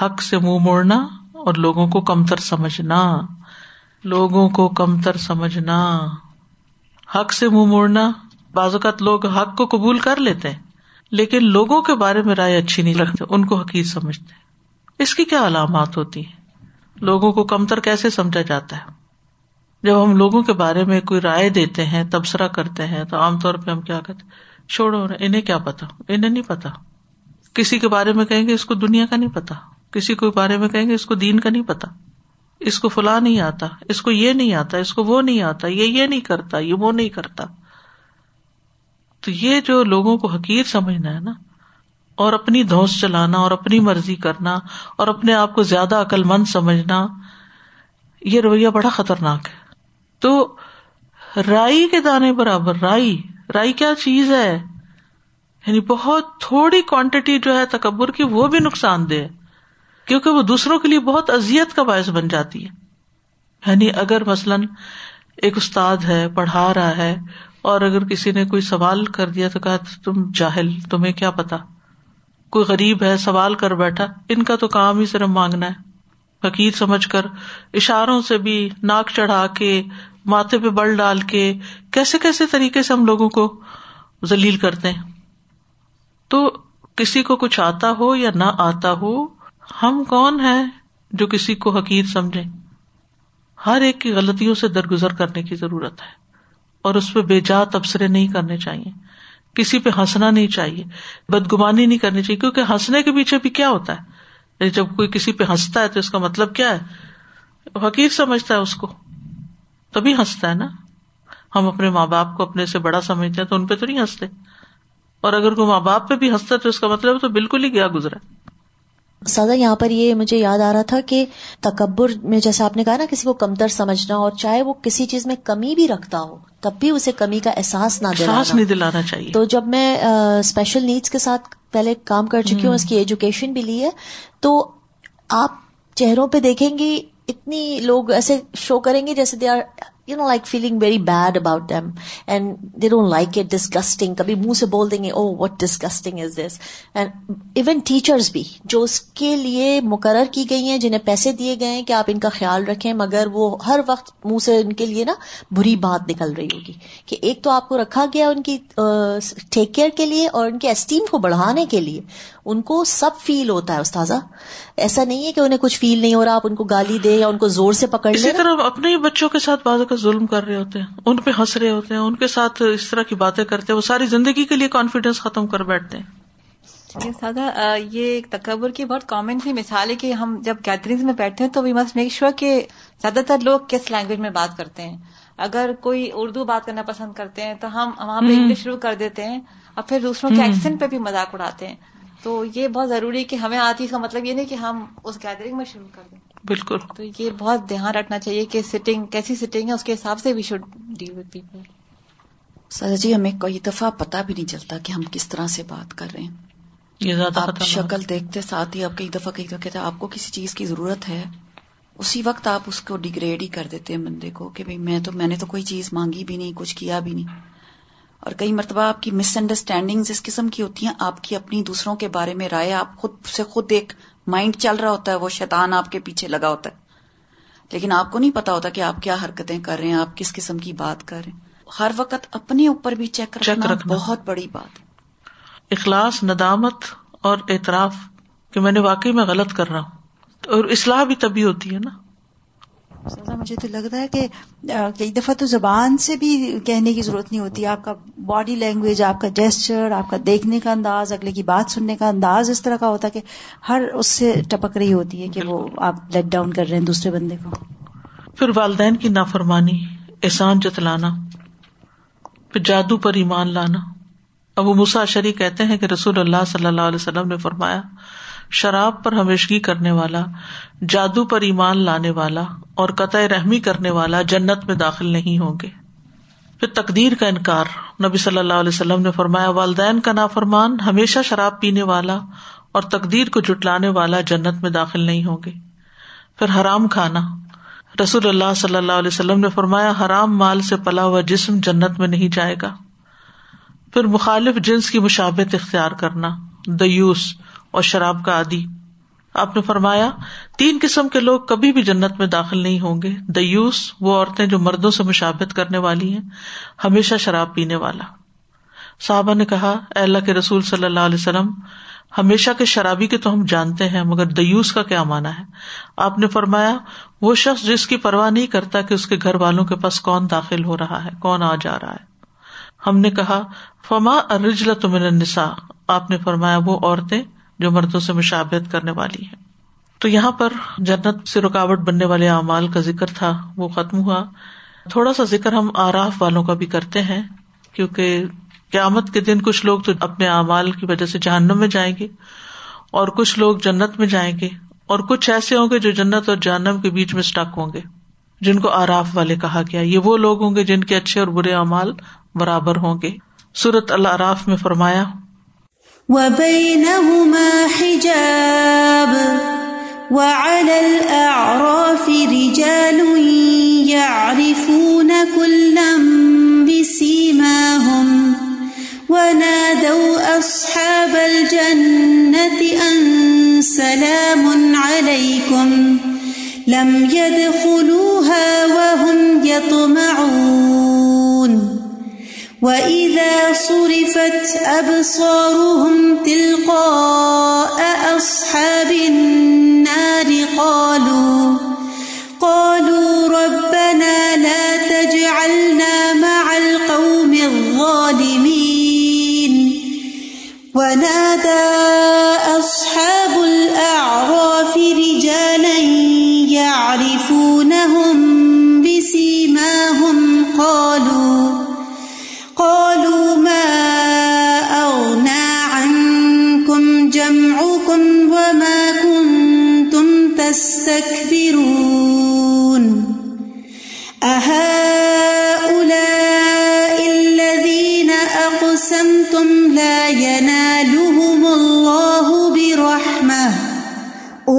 حق سے منہ موڑنا اور لوگوں کو کمتر سمجھنا۔ لوگوں کو کمتر سمجھنا۔ حق سے منہ موڑنا۔ بعض اوقات لوگ حق کو قبول کر لیتے ہیں، لیکن لوگوں کے بارے میں رائے اچھی نہیں رکھتے ان کو حقیق سمجھتے اس کی کیا علامات ہوتی ہیں؟ لوگوں کو کمتر کیسے سمجھا جاتا ہے؟ جب ہم لوگوں کے بارے میں کوئی رائے دیتے ہیں، تبصرہ کرتے ہیں، تو عام طور پہ ہم کیا کہتے چھوڑو، انہیں کیا پتا انہیں نہیں پتا کسی کے بارے میں کہیں گے اس کو دنیا کا نہیں پتا، کسی کے بارے میں کہیں گے اس کو دین کا نہیں پتا۔ اس کو فلاں نہیں آتا، اس کو یہ نہیں آتا، اس کو وہ نہیں آتا، یہ یہ نہیں کرتا، یہ وہ نہیں کرتا۔ تو یہ جو لوگوں کو حقیر سمجھنا ہے نا، اور اپنی دھوس چلانا اور اپنی مرضی کرنا اور اپنے آپ کو زیادہ عقل مند سمجھنا، یہ رویہ بڑا خطرناک ہے۔ تو رائی کے دانے برابر، رائی رائی کیا چیز ہے؟ یعنی بہت تھوڑی کوانٹٹی جو ہے تکبر کی وہ بھی نقصان دہ کیونکہ وہ دوسروں کے لیے بہت ازیت کا باعث بن جاتی ہے۔ یعنی اگر مثلاً ایک استاد ہے، پڑھا رہا ہے، اور اگر کسی نے کوئی سوال کر دیا تو کہا، تم جاہل، تمہیں کیا پتا؟ کوئی غریب ہے، سوال کر بیٹھا، ان کا تو کام ہی صرف مانگنا ہے۔ فقیر سمجھ کر اشاروں سے بھی ناک چڑھا کے، ماتھے پہ بل ڈال کے، کیسے کیسے طریقے سے ہم لوگوں کو ذلیل کرتے ہیں۔ تو کسی کو کچھ آتا ہو یا نہ آتا ہو، ہم کون ہے جو کسی کو حقیر سمجھے ہر ایک کی غلطیوں سے درگزر کرنے کی ضرورت ہے، اور اس پہ بے جا تبصرے نہیں کرنے چاہیے۔ کسی پہ ہنسنا نہیں چاہیے، بدگمانی نہیں کرنی چاہیے، کیونکہ ہنسنے کے پیچھے بھی کیا ہوتا ہے؟ یعنی جب کوئی کسی پہ ہنستا ہے تو اس کا مطلب کیا ہے؟ حقیر سمجھتا ہے اس کو۔ تبھی ہنستا ہے نا؟ ہم اپنے ماں باپ کو اپنے سے بڑا سمجھتے ہیں تو ان پہ تو نہیں ہنستے۔ اور اگر کوئی ماں باپ پہ بھی ہنستا تو اس کا مطلب تو بالکل ہی گیا گزرا سادہ یہاں پر یہ مجھے یاد آ رہا تھا کہ تکبر میں جیسے آپ نے کہا نا کسی کو کمتر سمجھنا اور چاہے وہ کسی چیز میں کمی بھی رکھتا ہو تب بھی اسے کمی کا احساس نہ احساس نہیں دلانا چاہیے۔ تو جب میں اسپیشل نیڈس کے ساتھ پہلے کام کر چکی ہوں اس کی ایجوکیشن بھی لی ہے تو آپ چہروں پہ دیکھیں گی اتنی لوگ ایسے شو کریں گے جیسے they are you know like feeling very bad about them and they don't like it disgusting کبھی منہ سے بول دیں گے او what disgusting is this and even teachers بھی جو اس کے لیے مقرر کی گئی ہیں جنہیں پیسے دیے گئے ہیں کہ آپ ان کا خیال رکھیں مگر وہ ہر وقت منہ سے ان کے لیے نا بری بات نکل رہی ہوگی کہ ایک تو آپ کو رکھا گیا ان کی ٹیک کیئر کے لیے اور ان کے اسٹیم کو بڑھانے کے لیے ان کو سب فیل ہوتا ہے استاذہ ایسا نہیں ہے کہ انہیں کچھ فیل نہیں ہو رہا آپ ان کو گالی دے یا ان کو زور سے پکڑ اسی طرح اپنے ہی بچوں کے ساتھ بعض ظلم کر رہے ہوتے ہیں ان پہ ہنس رہے ہوتے ہیں ان کے ساتھ اس طرح کی باتیں کرتے ہیں وہ ساری زندگی کے لیے کانفیڈینس ختم کر بیٹھتے ہیں۔ سادہ یہ ایک تکبر کی بہت کامن سی مثال ہے کہ ہم جب گیدرنگ میں بیٹھتے ہیں تو وی مسٹ میک شیور کہ زیادہ تر لوگ کس لینگویج میں بات کرتے ہیں۔ اگر کوئی اردو بات کرنا پسند کرتے ہیں تو ہم وہاں پہ انگلش شروع کر دیتے ہیں اور پھر دوسروں کے ایکسنٹ پہ بھی مذاق اڑاتے ہیں۔ تو یہ بہت ضروری کہ ہمیں آتی کا مطلب یہ نہیں کہ ہم اس گیدرنگ میں شروع کر دیں۔ بالکل۔ تو یہ بہت دھیان رکھنا چاہیے کہ سٹنگ کیسی سٹنگ ہے اس کے حساب سے we should deal with people sir ji ہمیں کئی دفعہ پتا بھی نہیں چلتا کہ ہم کس طرح سے بات کر رہے ہیں۔ یہ زیادہ آپ شکل دیکھتے ساتھ ہی آپ کئی دفعہ کئی دفعہ کہتے آپ کو کسی چیز کی ضرورت ہے اسی وقت آپ اس کو ڈیگریڈ ہی کر دیتے ہیں بندے کو کہ میں تو میں نے تو کوئی چیز مانگی بھی نہیں کچھ کیا بھی نہیں۔ اور کئی مرتبہ آپ کی مس انڈرسٹینڈنگ اس قسم کی ہوتی ہیں آپ کی اپنی دوسروں کے بارے میں رائے آپ خود سے خود ایک مائنڈ چل رہا ہوتا ہے وہ شیطان آپ کے پیچھے لگا ہوتا ہے۔ لیکن آپ کو نہیں پتا ہوتا کہ آپ کیا حرکتیں کر رہے ہیں آپ کس قسم کی بات کر رہے ہیں۔ ہر وقت اپنے اوپر بھی چیک رکھنا بہت بڑی بات ہے۔ اخلاص ندامت اور اعتراف کہ میں نے واقعی میں غلط کر رہا ہوں۔ اور اصلاح بھی تبھی ہوتی ہے نا۔ سزا مجھے تو لگ رہا ہے کہ کئی دفعہ تو زبان سے بھی کہنے کی ضرورت نہیں ہوتی آپ کا باڈی لینگویج آپ کا جیسچر آپ کا دیکھنے کا انداز اگلے کی بات سننے کا انداز اس طرح کا ہوتا ہے کہ ہر اس سے ٹپک رہی ہوتی ہے کہ وہ آپ لیٹ ڈاؤن کر رہے ہیں دوسرے بندے کو۔ پھر والدین کی نافرمانی احسان جتلانا پھر جادو پر ایمان لانا۔ ابو مساشری کہتے ہیں کہ رسول اللہ صلی اللہ علیہ وسلم نے فرمایا شراب پر ہمیشگی کرنے والا، جادو پر ایمان لانے والا اور قطع رحمی کرنے والا جنت میں داخل نہیں ہوں گے۔ پھر تقدیر کا انکار۔ نبی صلی اللہ علیہ وسلم نے فرمایا، والدین کا نافرمان ہمیشہ شراب پینے والا اور تقدیر کو جٹلانے والا جنت میں داخل نہیں ہوں گے۔ پھر حرام کھانا۔ رسول اللہ صلی اللہ علیہ وسلم نے فرمایا، حرام مال سے پلا ہوا جسم جنت میں نہیں جائے گا۔ پھر مخالف جنس کی مشابت اختیار کرنا۔ دیوس۔ اور شراب کا عادی۔ آپ نے فرمایا، تین قسم کے لوگ کبھی بھی جنت میں داخل نہیں ہوں گے۔ دیوس، وہ عورتیں جو مردوں سے مشابت کرنے والی ہیں، ہمیشہ شراب پینے والا۔ صحابہ نے کہا، اے اللہ کے رسول صلی اللہ علیہ وسلم، ہمیشہ کے شرابی کے تو ہم جانتے ہیں، مگر دیوس کا کیا مانا ہے؟ آپ نے فرمایا، وہ شخص جس کی پرواہ نہیں کرتا کہ اس کے گھر والوں کے پاس کون داخل ہو رہا ہے، کون آ جا رہا ہے۔ ہم نے کہا، فما ارجلا تمن النساء۔ آپ نے فرمایا، وہ عورتیں جو مردوں سے مشابت کرنے والی ہیں۔ تو یہاں پر جنت سے رکاوٹ بننے والے اعمال کا ذکر تھا، وہ ختم ہوا۔ تھوڑا سا ذکر ہم آراف والوں کا بھی کرتے ہیں، کیونکہ قیامت کے دن کچھ لوگ تو اپنے اعمال کی وجہ سے جہنم میں جائیں گے، اور کچھ لوگ جنت میں جائیں گے، اور کچھ ایسے ہوں گے جو جنت اور جہنم کے بیچ میں اسٹک ہوں گے، جن کو آراف والے کہا گیا۔ یہ وہ لوگ ہوں گے جن کے اچھے اور برے اعمال برابر ہوں گے۔ سورت اللہ اراف میں فرمایا وبينهما حجاب وعلى الأعراف رجال يعرفون كلا بسيماهم ونادوا أصحاب الجنة أن سلام عليكم لم يدخلوها وهم يطمعون وَإِذَا صرفت أَبْصَارُهُمْ تلقاء أَصْحَابِ النار قالوا قالوا ربنا لا تجعلنا مع القوم الظالمين. ونادى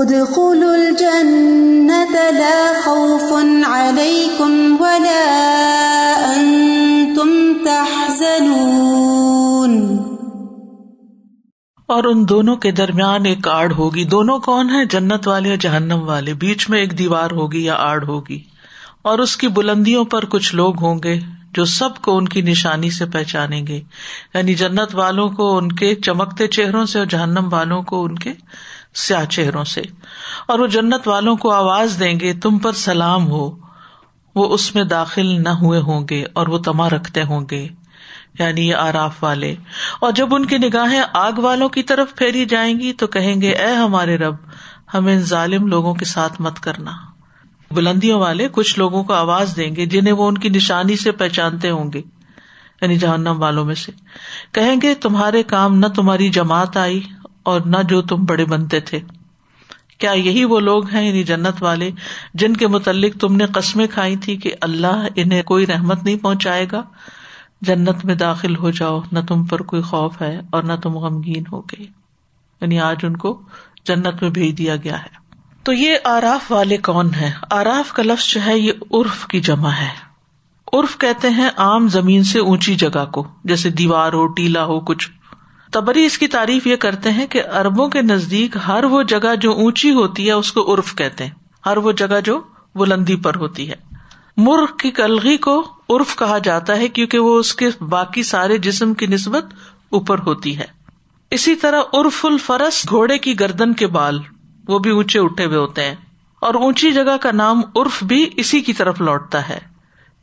ادخلوا الجنة لا خوف عليكم ولا أنتم تحزنون اور ان دونوں کے درمیان ایک آڑ ہوگی۔ دونوں کون ہیں؟ جنت والے یا جہنم والے؟ بیچ میں ایک دیوار ہوگی یا آڑ ہوگی۔ اور اس کی بلندیوں پر کچھ لوگ ہوں گے جو سب کو ان کی نشانی سے پہچانیں گے۔ یعنی جنت والوں کو ان کے چمکتے چہروں سے اور جہنم والوں کو ان کے سیاہ چہروں سے۔ اور وہ جنت والوں کو آواز دیں گے، تم پر سلام ہو۔ وہ اس میں داخل نہ ہوئے ہوں گے اور وہ تما رکھتے ہوں گے۔ یعنی یہ آراف والے۔ اور جب ان کی نگاہیں آگ والوں کی طرف پھیری جائیں گی تو کہیں گے، اے ہمارے رب، ہمیں ظالم لوگوں کے ساتھ مت کرنا۔ بلندیوں والے کچھ لوگوں کو آواز دیں گے جنہیں وہ ان کی نشانی سے پہچانتے ہوں گے یعنی جہنم والوں میں سے۔ کہیں گے، تمہارے کام نہ تمہاری جماعت آئی۔ اور نہ جو تم بڑے بنتے تھے۔ کیا یہی وہ لوگ ہیں یعنی جنت والے جن کے متعلق تم نے قسمیں کھائی تھی کہ اللہ انہیں کوئی رحمت نہیں پہنچائے گا؟ جنت میں داخل ہو جاؤ، نہ تم پر کوئی خوف ہے اور نہ تم غمگین ہو گئے۔ یعنی آج ان کو جنت میں بھیج دیا گیا ہے۔ تو یہ آراف والے کون ہے آراف کا لفظ جو ہے یہ عرف کی جمع ہے۔ عرف کہتے ہیں عام زمین سے اونچی جگہ کو، جیسے دیوار ہو، ٹیلا ہو، کچھ تبری اس کی تعریف یہ کرتے ہیں کہ اربوں کے نزدیک ہر وہ جگہ جو اونچی ہوتی ہے اس کو عرف کہتے ہیں۔ ہر وہ جگہ جو بلندی پر ہوتی ہے۔ مرغ کی کلغی کو عرف کہا جاتا ہے کیونکہ وہ اس کے باقی سارے جسم کی نسبت اوپر ہوتی ہے۔ اسی طرح عرف الفرس گھوڑے کی گردن کے بال، وہ بھی اونچے اٹھے ہوئے ہوتے ہیں۔ اور اونچی جگہ کا نام عرف بھی اسی کی طرف لوٹتا ہے۔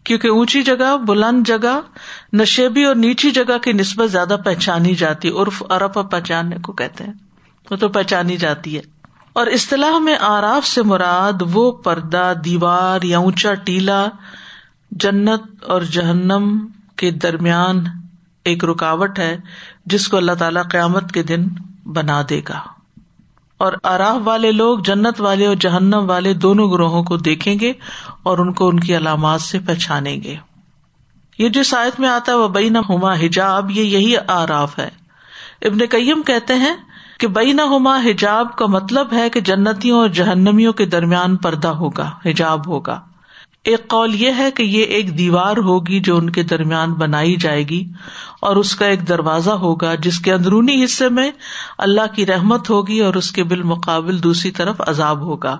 کیونکہ اونچی جگہ، بلند جگہ، نشیبی اور نیچی جگہ کی نسبت زیادہ پہچانی جاتی، عرف ارف پہچاننے کو کہتے ہیں۔ وہ تو پہچانی جاتی ہے۔ اور اصطلاح میں آراف سے مراد وہ پردہ، دیوار یا اونچا ٹیلا جنت اور جہنم کے درمیان ایک رکاوٹ ہے، جس کو اللہ تعالی قیامت کے دن بنا دے گا۔ اور آراف والے لوگ، جنت والے اور جہنم والے دونوں گروہوں کو دیکھیں گے اور ان کو ان کی علامات سے پہچانیں گے۔ یہ جو سائد میں آتا ہے وہ بئی ہما حجاب، یہ یہی آراف ہے۔ ابن کئیم کہتے ہیں کہ بئی ہما ہوما حجاب کا مطلب ہے کہ جنتیوں اور جہنمیوں کے درمیان پردہ ہوگا، حجاب ہوگا۔ ایک قول یہ ہے کہ یہ ایک دیوار ہوگی جو ان کے درمیان بنائی جائے گی اور اس کا ایک دروازہ ہوگا جس کے اندرونی حصے میں اللہ کی رحمت ہوگی اور اس کے بالمقابل دوسری طرف عذاب ہوگا۔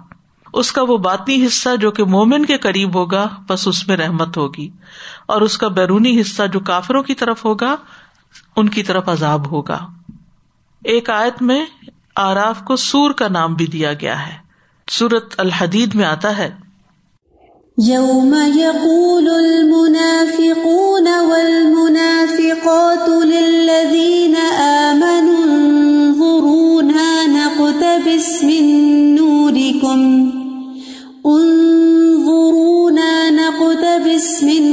اس کا وہ باطنی حصہ جو کہ مومن کے قریب ہوگا بس اس میں رحمت ہوگی۔ اور اس کا بیرونی حصہ جو کافروں کی طرف ہوگا، ان کی طرف عذاب ہوگا۔ ایک آیت میں آراف کو سور کا نام بھی دیا گیا ہے۔ سورت الحدید میں آتا ہے۔ يوم يقول المنافقون والمنافقات للذين آمنوا انظرونا نقتبس من نوركم انظرونا نقتبس من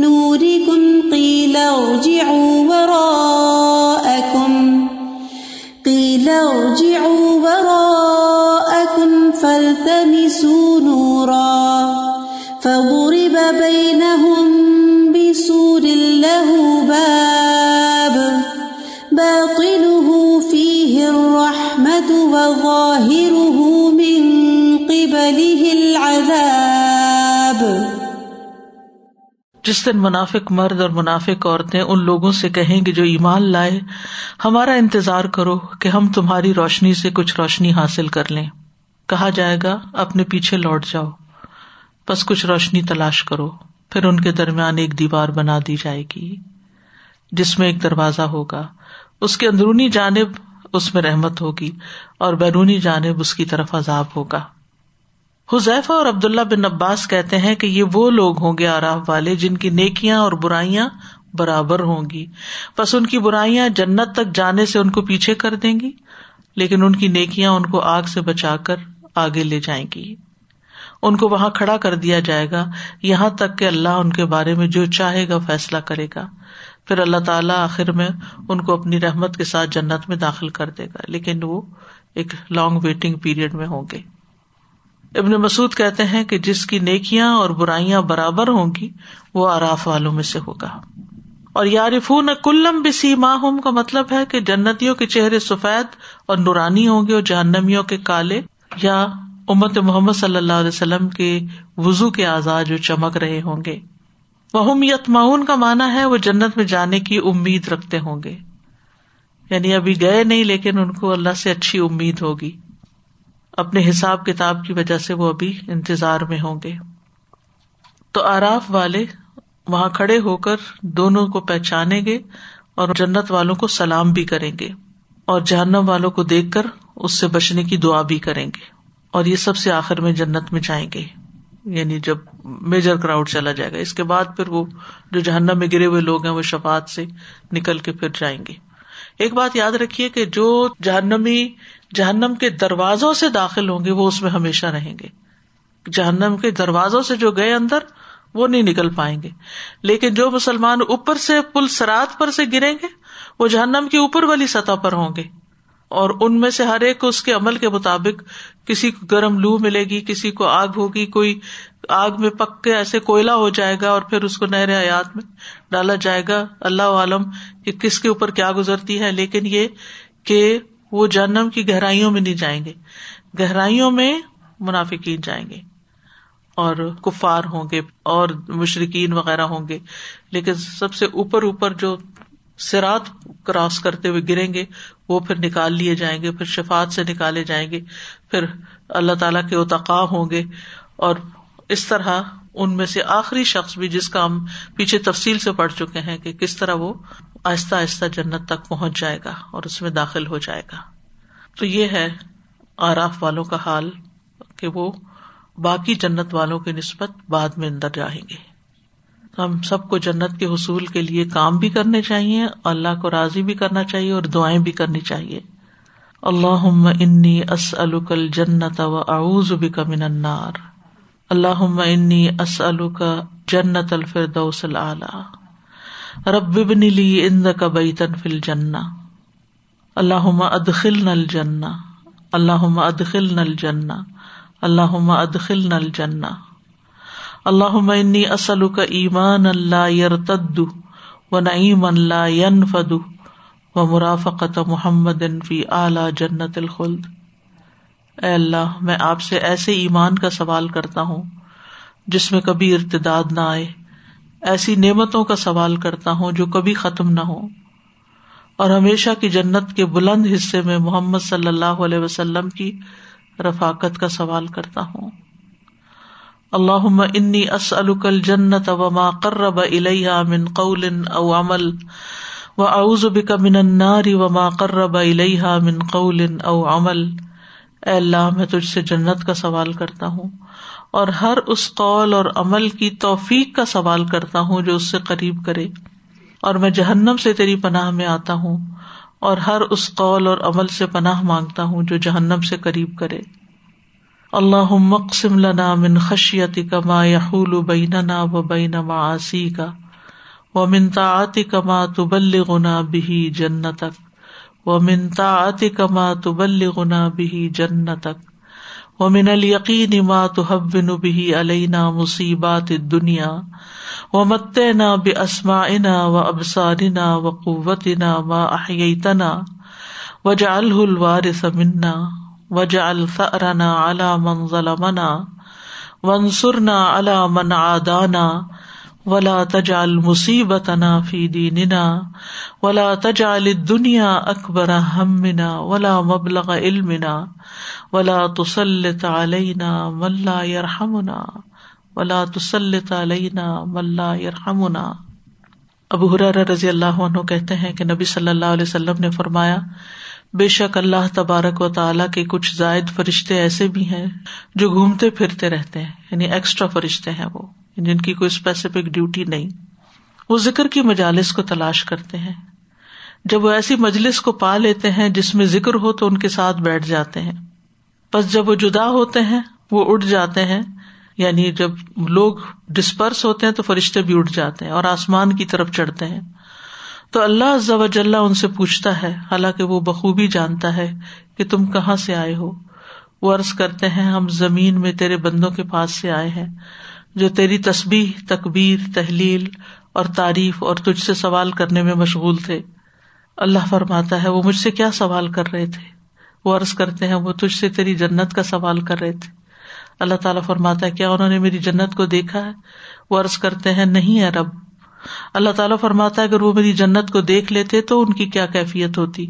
نوركم قيل ارجعوا وظاهره من قبله العذاب جس دن منافق مرد اور منافق عورتیں ان لوگوں سے کہیں گے جو ایمان لائے، ہمارا انتظار کرو کہ ہم تمہاری روشنی سے کچھ روشنی حاصل کر لیں۔ کہا جائے گا، اپنے پیچھے لوٹ جاؤ۔ بس کچھ روشنی تلاش کرو، پھر ان کے درمیان ایک دیوار بنا دی جائے گی، جس میں ایک دروازہ ہوگا۔ اس کے اندرونی جانب اس میں رحمت ہوگی اور بیرونی جانب اس کی طرف عذاب ہوگا۔ حذیفہ اور عبداللہ بن عباس کہتے ہیں کہ یہ وہ لوگ ہوں گے آراف والے جن کی نیکیاں اور برائیاں برابر ہوں گی۔ بس ان کی برائیاں جنت تک جانے سے ان کو پیچھے کر دیں گی، لیکن ان کی نیکیاں ان کو آگ سے بچا کر آگے لے جائیں گی۔ ان کو وہاں کھڑا کر دیا جائے گا، یہاں تک کہ اللہ ان کے بارے میں جو چاہے گا فیصلہ کرے گا۔ پھر اللہ تعالیٰ آخر میں ان کو اپنی رحمت کے ساتھ جنت میں داخل کر دے گا۔ لیکن وہ ایک لانگ ویٹنگ پیریڈ میں ہوں گے۔ ابن مسعد کہتے ہیں کہ جس کی نیکیاں اور برائیاں برابر ہوں گی، وہ آراف والوں میں سے ہوگا۔ اور یارفون کلم بسی ماہم کا مطلب ہے کہ جنتیوں کے چہرے سفید اور نورانی ہوں گے اور جہنمیوں کے کالے یا امت محمد صلی اللہ علیہ وسلم کے وزو کے آزاد جو چمک رہے ہوں گے۔ وہ یتماون کا مانا ہے وہ جنت میں جانے کی امید رکھتے ہوں گے۔ یعنی ابھی گئے نہیں، لیکن ان کو اللہ سے اچھی امید ہوگی۔ اپنے حساب کتاب کی وجہ سے وہ ابھی انتظار میں ہوں گے۔ تو آراف والے وہاں کھڑے ہو کر دونوں کو پہچانیں گے اور جنت والوں کو سلام بھی کریں گے۔ اور جہنم والوں کو دیکھ کر اس سے بچنے کی دعا بھی کریں گے۔ اور یہ سب سے آخر میں جنت میں جائیں گے۔ یعنی جب میجر کراؤڈ چلا جائے گا۔ اس کے بعد پھر وہ جو جہنم میں گرے ہوئے لوگ ہیں، وہ شفات سے نکل کے پھر جائیں گے۔ ایک بات یاد رکھیے کہ جو جہنمی، جہنم کے دروازوں سے داخل ہوں گے، وہ اس میں ہمیشہ رہیں گے۔ جہنم کے دروازوں سے جو گئے اندر، وہ نہیں نکل پائیں گے۔ لیکن جو مسلمان اوپر سے پل سرات پر سے گریں گے، وہ جہنم کے اوپر والی سطح پر ہوں گے۔ اور ان میں سے ہر ایک کو اس کے عمل کے مطابق کسی کو گرم لو ملے گی، کسی کو آگ ہوگی، کوئی آگ میں پک کے ایسے کوئلہ ہو جائے گا اور پھر اس کو نہر حیات میں ڈالا جائے گا۔ اللہ عالم کہ کس کے اوپر کیا گزرتی ہے، لیکن یہ کہ وہ جنم کی گہرائیوں میں نہیں جائیں گے۔ گہرائیوں میں منافقین جائیں گے اور کفار ہوں گے اور مشرقین وغیرہ ہوں گے۔ لیکن سب سے اوپر اوپر جو سرات کراس کرتے ہوئے گریں گے، وہ پھر نکال لیے جائیں گے، پھر شفات سے نکالے جائیں گے۔ پھر اللہ تعالیٰ کے اتقا ہوں گے اور اس طرح ان میں سے آخری شخص بھی جس کا ہم پیچھے تفصیل سے پڑھ چکے ہیں کہ کس طرح وہ آہستہ آہستہ جنت تک پہنچ جائے گا اور اس میں داخل ہو جائے گا۔ تو یہ ہے آراف والوں کا حال کہ وہ باقی جنت والوں کی نسبت بعد میں اندر جائیں گے۔ ہم سب کو جنت کے حصول کے لیے کام بھی کرنے چاہیے، اللہ کو راضی بھی کرنا چاہیے اور دعائیں بھی کرنی چاہیے۔ اللہ انی اسلکل جنت و اعوذ بک من النار۔ اللہ انی اسلک جنت الفردوس العلی رب ابن لی عندك بیتا فی الجنہ. اللہم ادخلنا الجنہ. اللہم ادخلنا الجنہ. اللہم ادخلنا الجنہ. اللہم انی اسلک ایمان لا یرتد و نعیما لا ينفد و مرافقت محمد فی اعلی جنت الخلد. اے اللہ، میں آپ سے ایسے ایمان کا سوال کرتا ہوں جس میں کبھی ارتداد نہ آئے۔ ایسی نعمتوں کا سوال کرتا ہوں جو کبھی ختم نہ ہو اور ہمیشہ کی جنت کے بلند حصے میں محمد صلی اللہ علیہ وسلم کی رفاقت کا سوال کرتا ہوں۔ اللہ انی اسلک الجنت وما قرب الیہ من قول او عمل و اعوذ بک من النار وما قرب الیہ من قول او عمل۔ اے اللہ، میں تجھ سے جنت کا سوال کرتا ہوں اور ہر اس قول اور عمل کی توفیق کا سوال کرتا ہوں جو اس سے قریب کرے اور میں جہنم سے تیری پناہ میں آتا ہوں اور ہر اس قول اور عمل سے پناہ مانگتا ہوں جو جہنم سے قریب کرے۔ اللہ مقسم لنا من خشیتی کا ما یحول بیننا و بین معاصی کا و من طاعتی کا ما تبلغنا به جنتک۔ و من طاعتی کا ما تبلغنا به جنتک ومن اليقين ما تهون به علينا مصيبات الدنيا ومتعنا بأسماعنا وأبصارنا وقوتنا ما أحييتنا واجعله الوارث منا واجعل ثأرنا على من ظلمنا وانصرنا على من عادانا ولا تجعل مصیبتنا فی دیننا ولا تجعل الدنیا اکبر همنا ولا مبلغ علمنا ولا تسلط علینا من لا يرحمنا ولا تسلط علینا من لا يرحمنا ابو حرار رضی اللہ عنہ کہتے ہیں کہ نبی صلی اللہ علیہ وسلم نے فرمایا، بے شک اللہ تبارک و تعالیٰ کے کچھ زائد فرشتے ایسے بھی ہیں جو گھومتے پھرتے رہتے ہیں یعنی ایکسٹرا فرشتے ہیں وہ۔ جن کی کوئی اسپیسیفک ڈیوٹی نہیں، وہ ذکر کی مجالس کو تلاش کرتے ہیں۔ جب وہ ایسی مجلس کو پا لیتے ہیں جس میں ذکر ہو تو ان کے ساتھ بیٹھ جاتے ہیں۔ بس جب وہ جدا ہوتے ہیں، وہ اٹھ جاتے ہیں۔ یعنی جب لوگ ڈسپرس ہوتے ہیں تو فرشتے بھی اٹھ جاتے ہیں اور آسمان کی طرف چڑھتے ہیں۔ تو اللہ ضوج ان سے پوچھتا ہے، حالانکہ وہ بخوبی جانتا ہے کہ تم کہاں سے آئے ہو۔ وہ عرض کرتے ہیں، ہم زمین میں تیرے بندوں کے پاس سے آئے ہیں۔ جو تیری تسبیح، تکبیر، تحلیل اور تعریف اور تجھ سے سوال کرنے میں مشغول تھے۔ اللہ فرماتا ہے، وہ مجھ سے کیا سوال کر رہے تھے؟ وہ عرض کرتے ہیں، وہ تجھ سے تیری جنت کا سوال کر رہے تھے۔ اللہ تعالیٰ فرماتا ہے، کیا انہوں نے میری جنت کو دیکھا ہے؟ وہ عرض کرتے ہیں، نہیں ہے رب۔ اللہ تعالیٰ فرماتا ہے، اگر وہ میری جنت کو دیکھ لیتے تو ان کی کیا کیفیت ہوتی؟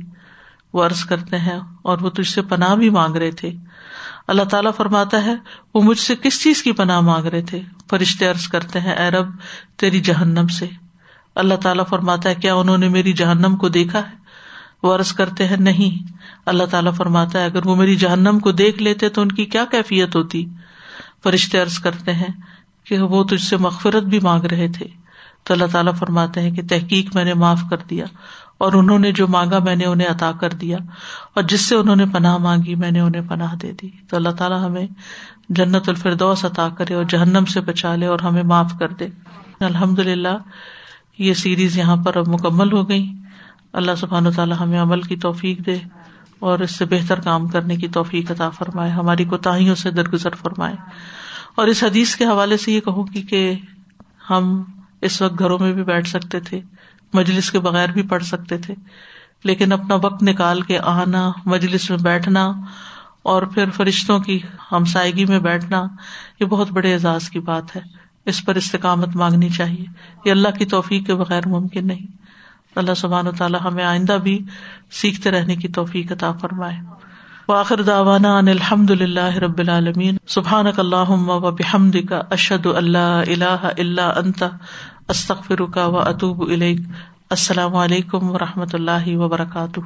وہ عرض کرتے ہیں، اور وہ تجھ سے پناہ بھی مانگ رہے تھے۔ اللہ تعالیٰ فرماتا ہے، وہ مجھ سے کس چیز کی پناہ مانگ رہے تھے؟ فرشتے عرض کرتے ہیں، اے رب، تیری جہنم سے۔ اللہ تعالیٰ فرماتا ہے، کیا انہوں نے میری جہنم کو دیکھا ہے؟ وہ عرض کرتے ہیں، نہیں۔ اللہ تعالیٰ فرماتا ہے، اگر وہ میری جہنم کو دیکھ لیتے تو ان کی کیا کیفیت ہوتی؟ فرشتے عرض کرتے ہیں کہ وہ تجھ سے مغفرت بھی مانگ رہے تھے۔ تو اللہ تعالیٰ فرماتے ہیں کہ تحقیق میں نے معاف کر دیا۔ اور انہوں نے جو مانگا میں نے انہیں عطا کر دیا اور جس سے انہوں نے پناہ مانگی میں نے انہیں پناہ دے دی۔ تو اللہ تعالیٰ ہمیں جنت الفردوس عطا کرے اور جہنم سے بچا لے اور ہمیں معاف کر دے۔ الحمد للہ یہ سیریز یہاں پر اب مکمل ہو گئی۔ اللہ سبحان و تعالیٰ ہمیں عمل کی توفیق دے اور اس سے بہتر کام کرنے کی توفیق عطا فرمائے، ہماری کوتاہیوں سے درگزر فرمائے۔ اور اس حدیث کے حوالے سے یہ کہوں گی کہ ہم اس وقت گھروں میں بھی بیٹھ سکتے تھے۔ مجلس کے بغیر بھی پڑھ سکتے تھے۔ لیکن اپنا وقت نکال کے آنا، مجلس میں بیٹھنا اور پھر فرشتوں کی ہمسائیگی میں بیٹھنا، یہ بہت بڑے اعزاز کی بات ہے۔ اس پر استقامت مانگنی چاہیے۔ یہ اللہ کی توفیق کے بغیر ممکن نہیں۔ اللہ سبحان و تعالیٰ ہمیں آئندہ بھی سیکھتے رہنے کی توفیق عطا فرمائے۔ واخر داوانا ان الحمد اللہ رب العالمین۔ سبحان اللہ و بحمد کا اشد اللہ اللہ اللہ انت۔ استخر کا و اطوب السلام علیکم و رحمۃ اللہ وبرکاتہ.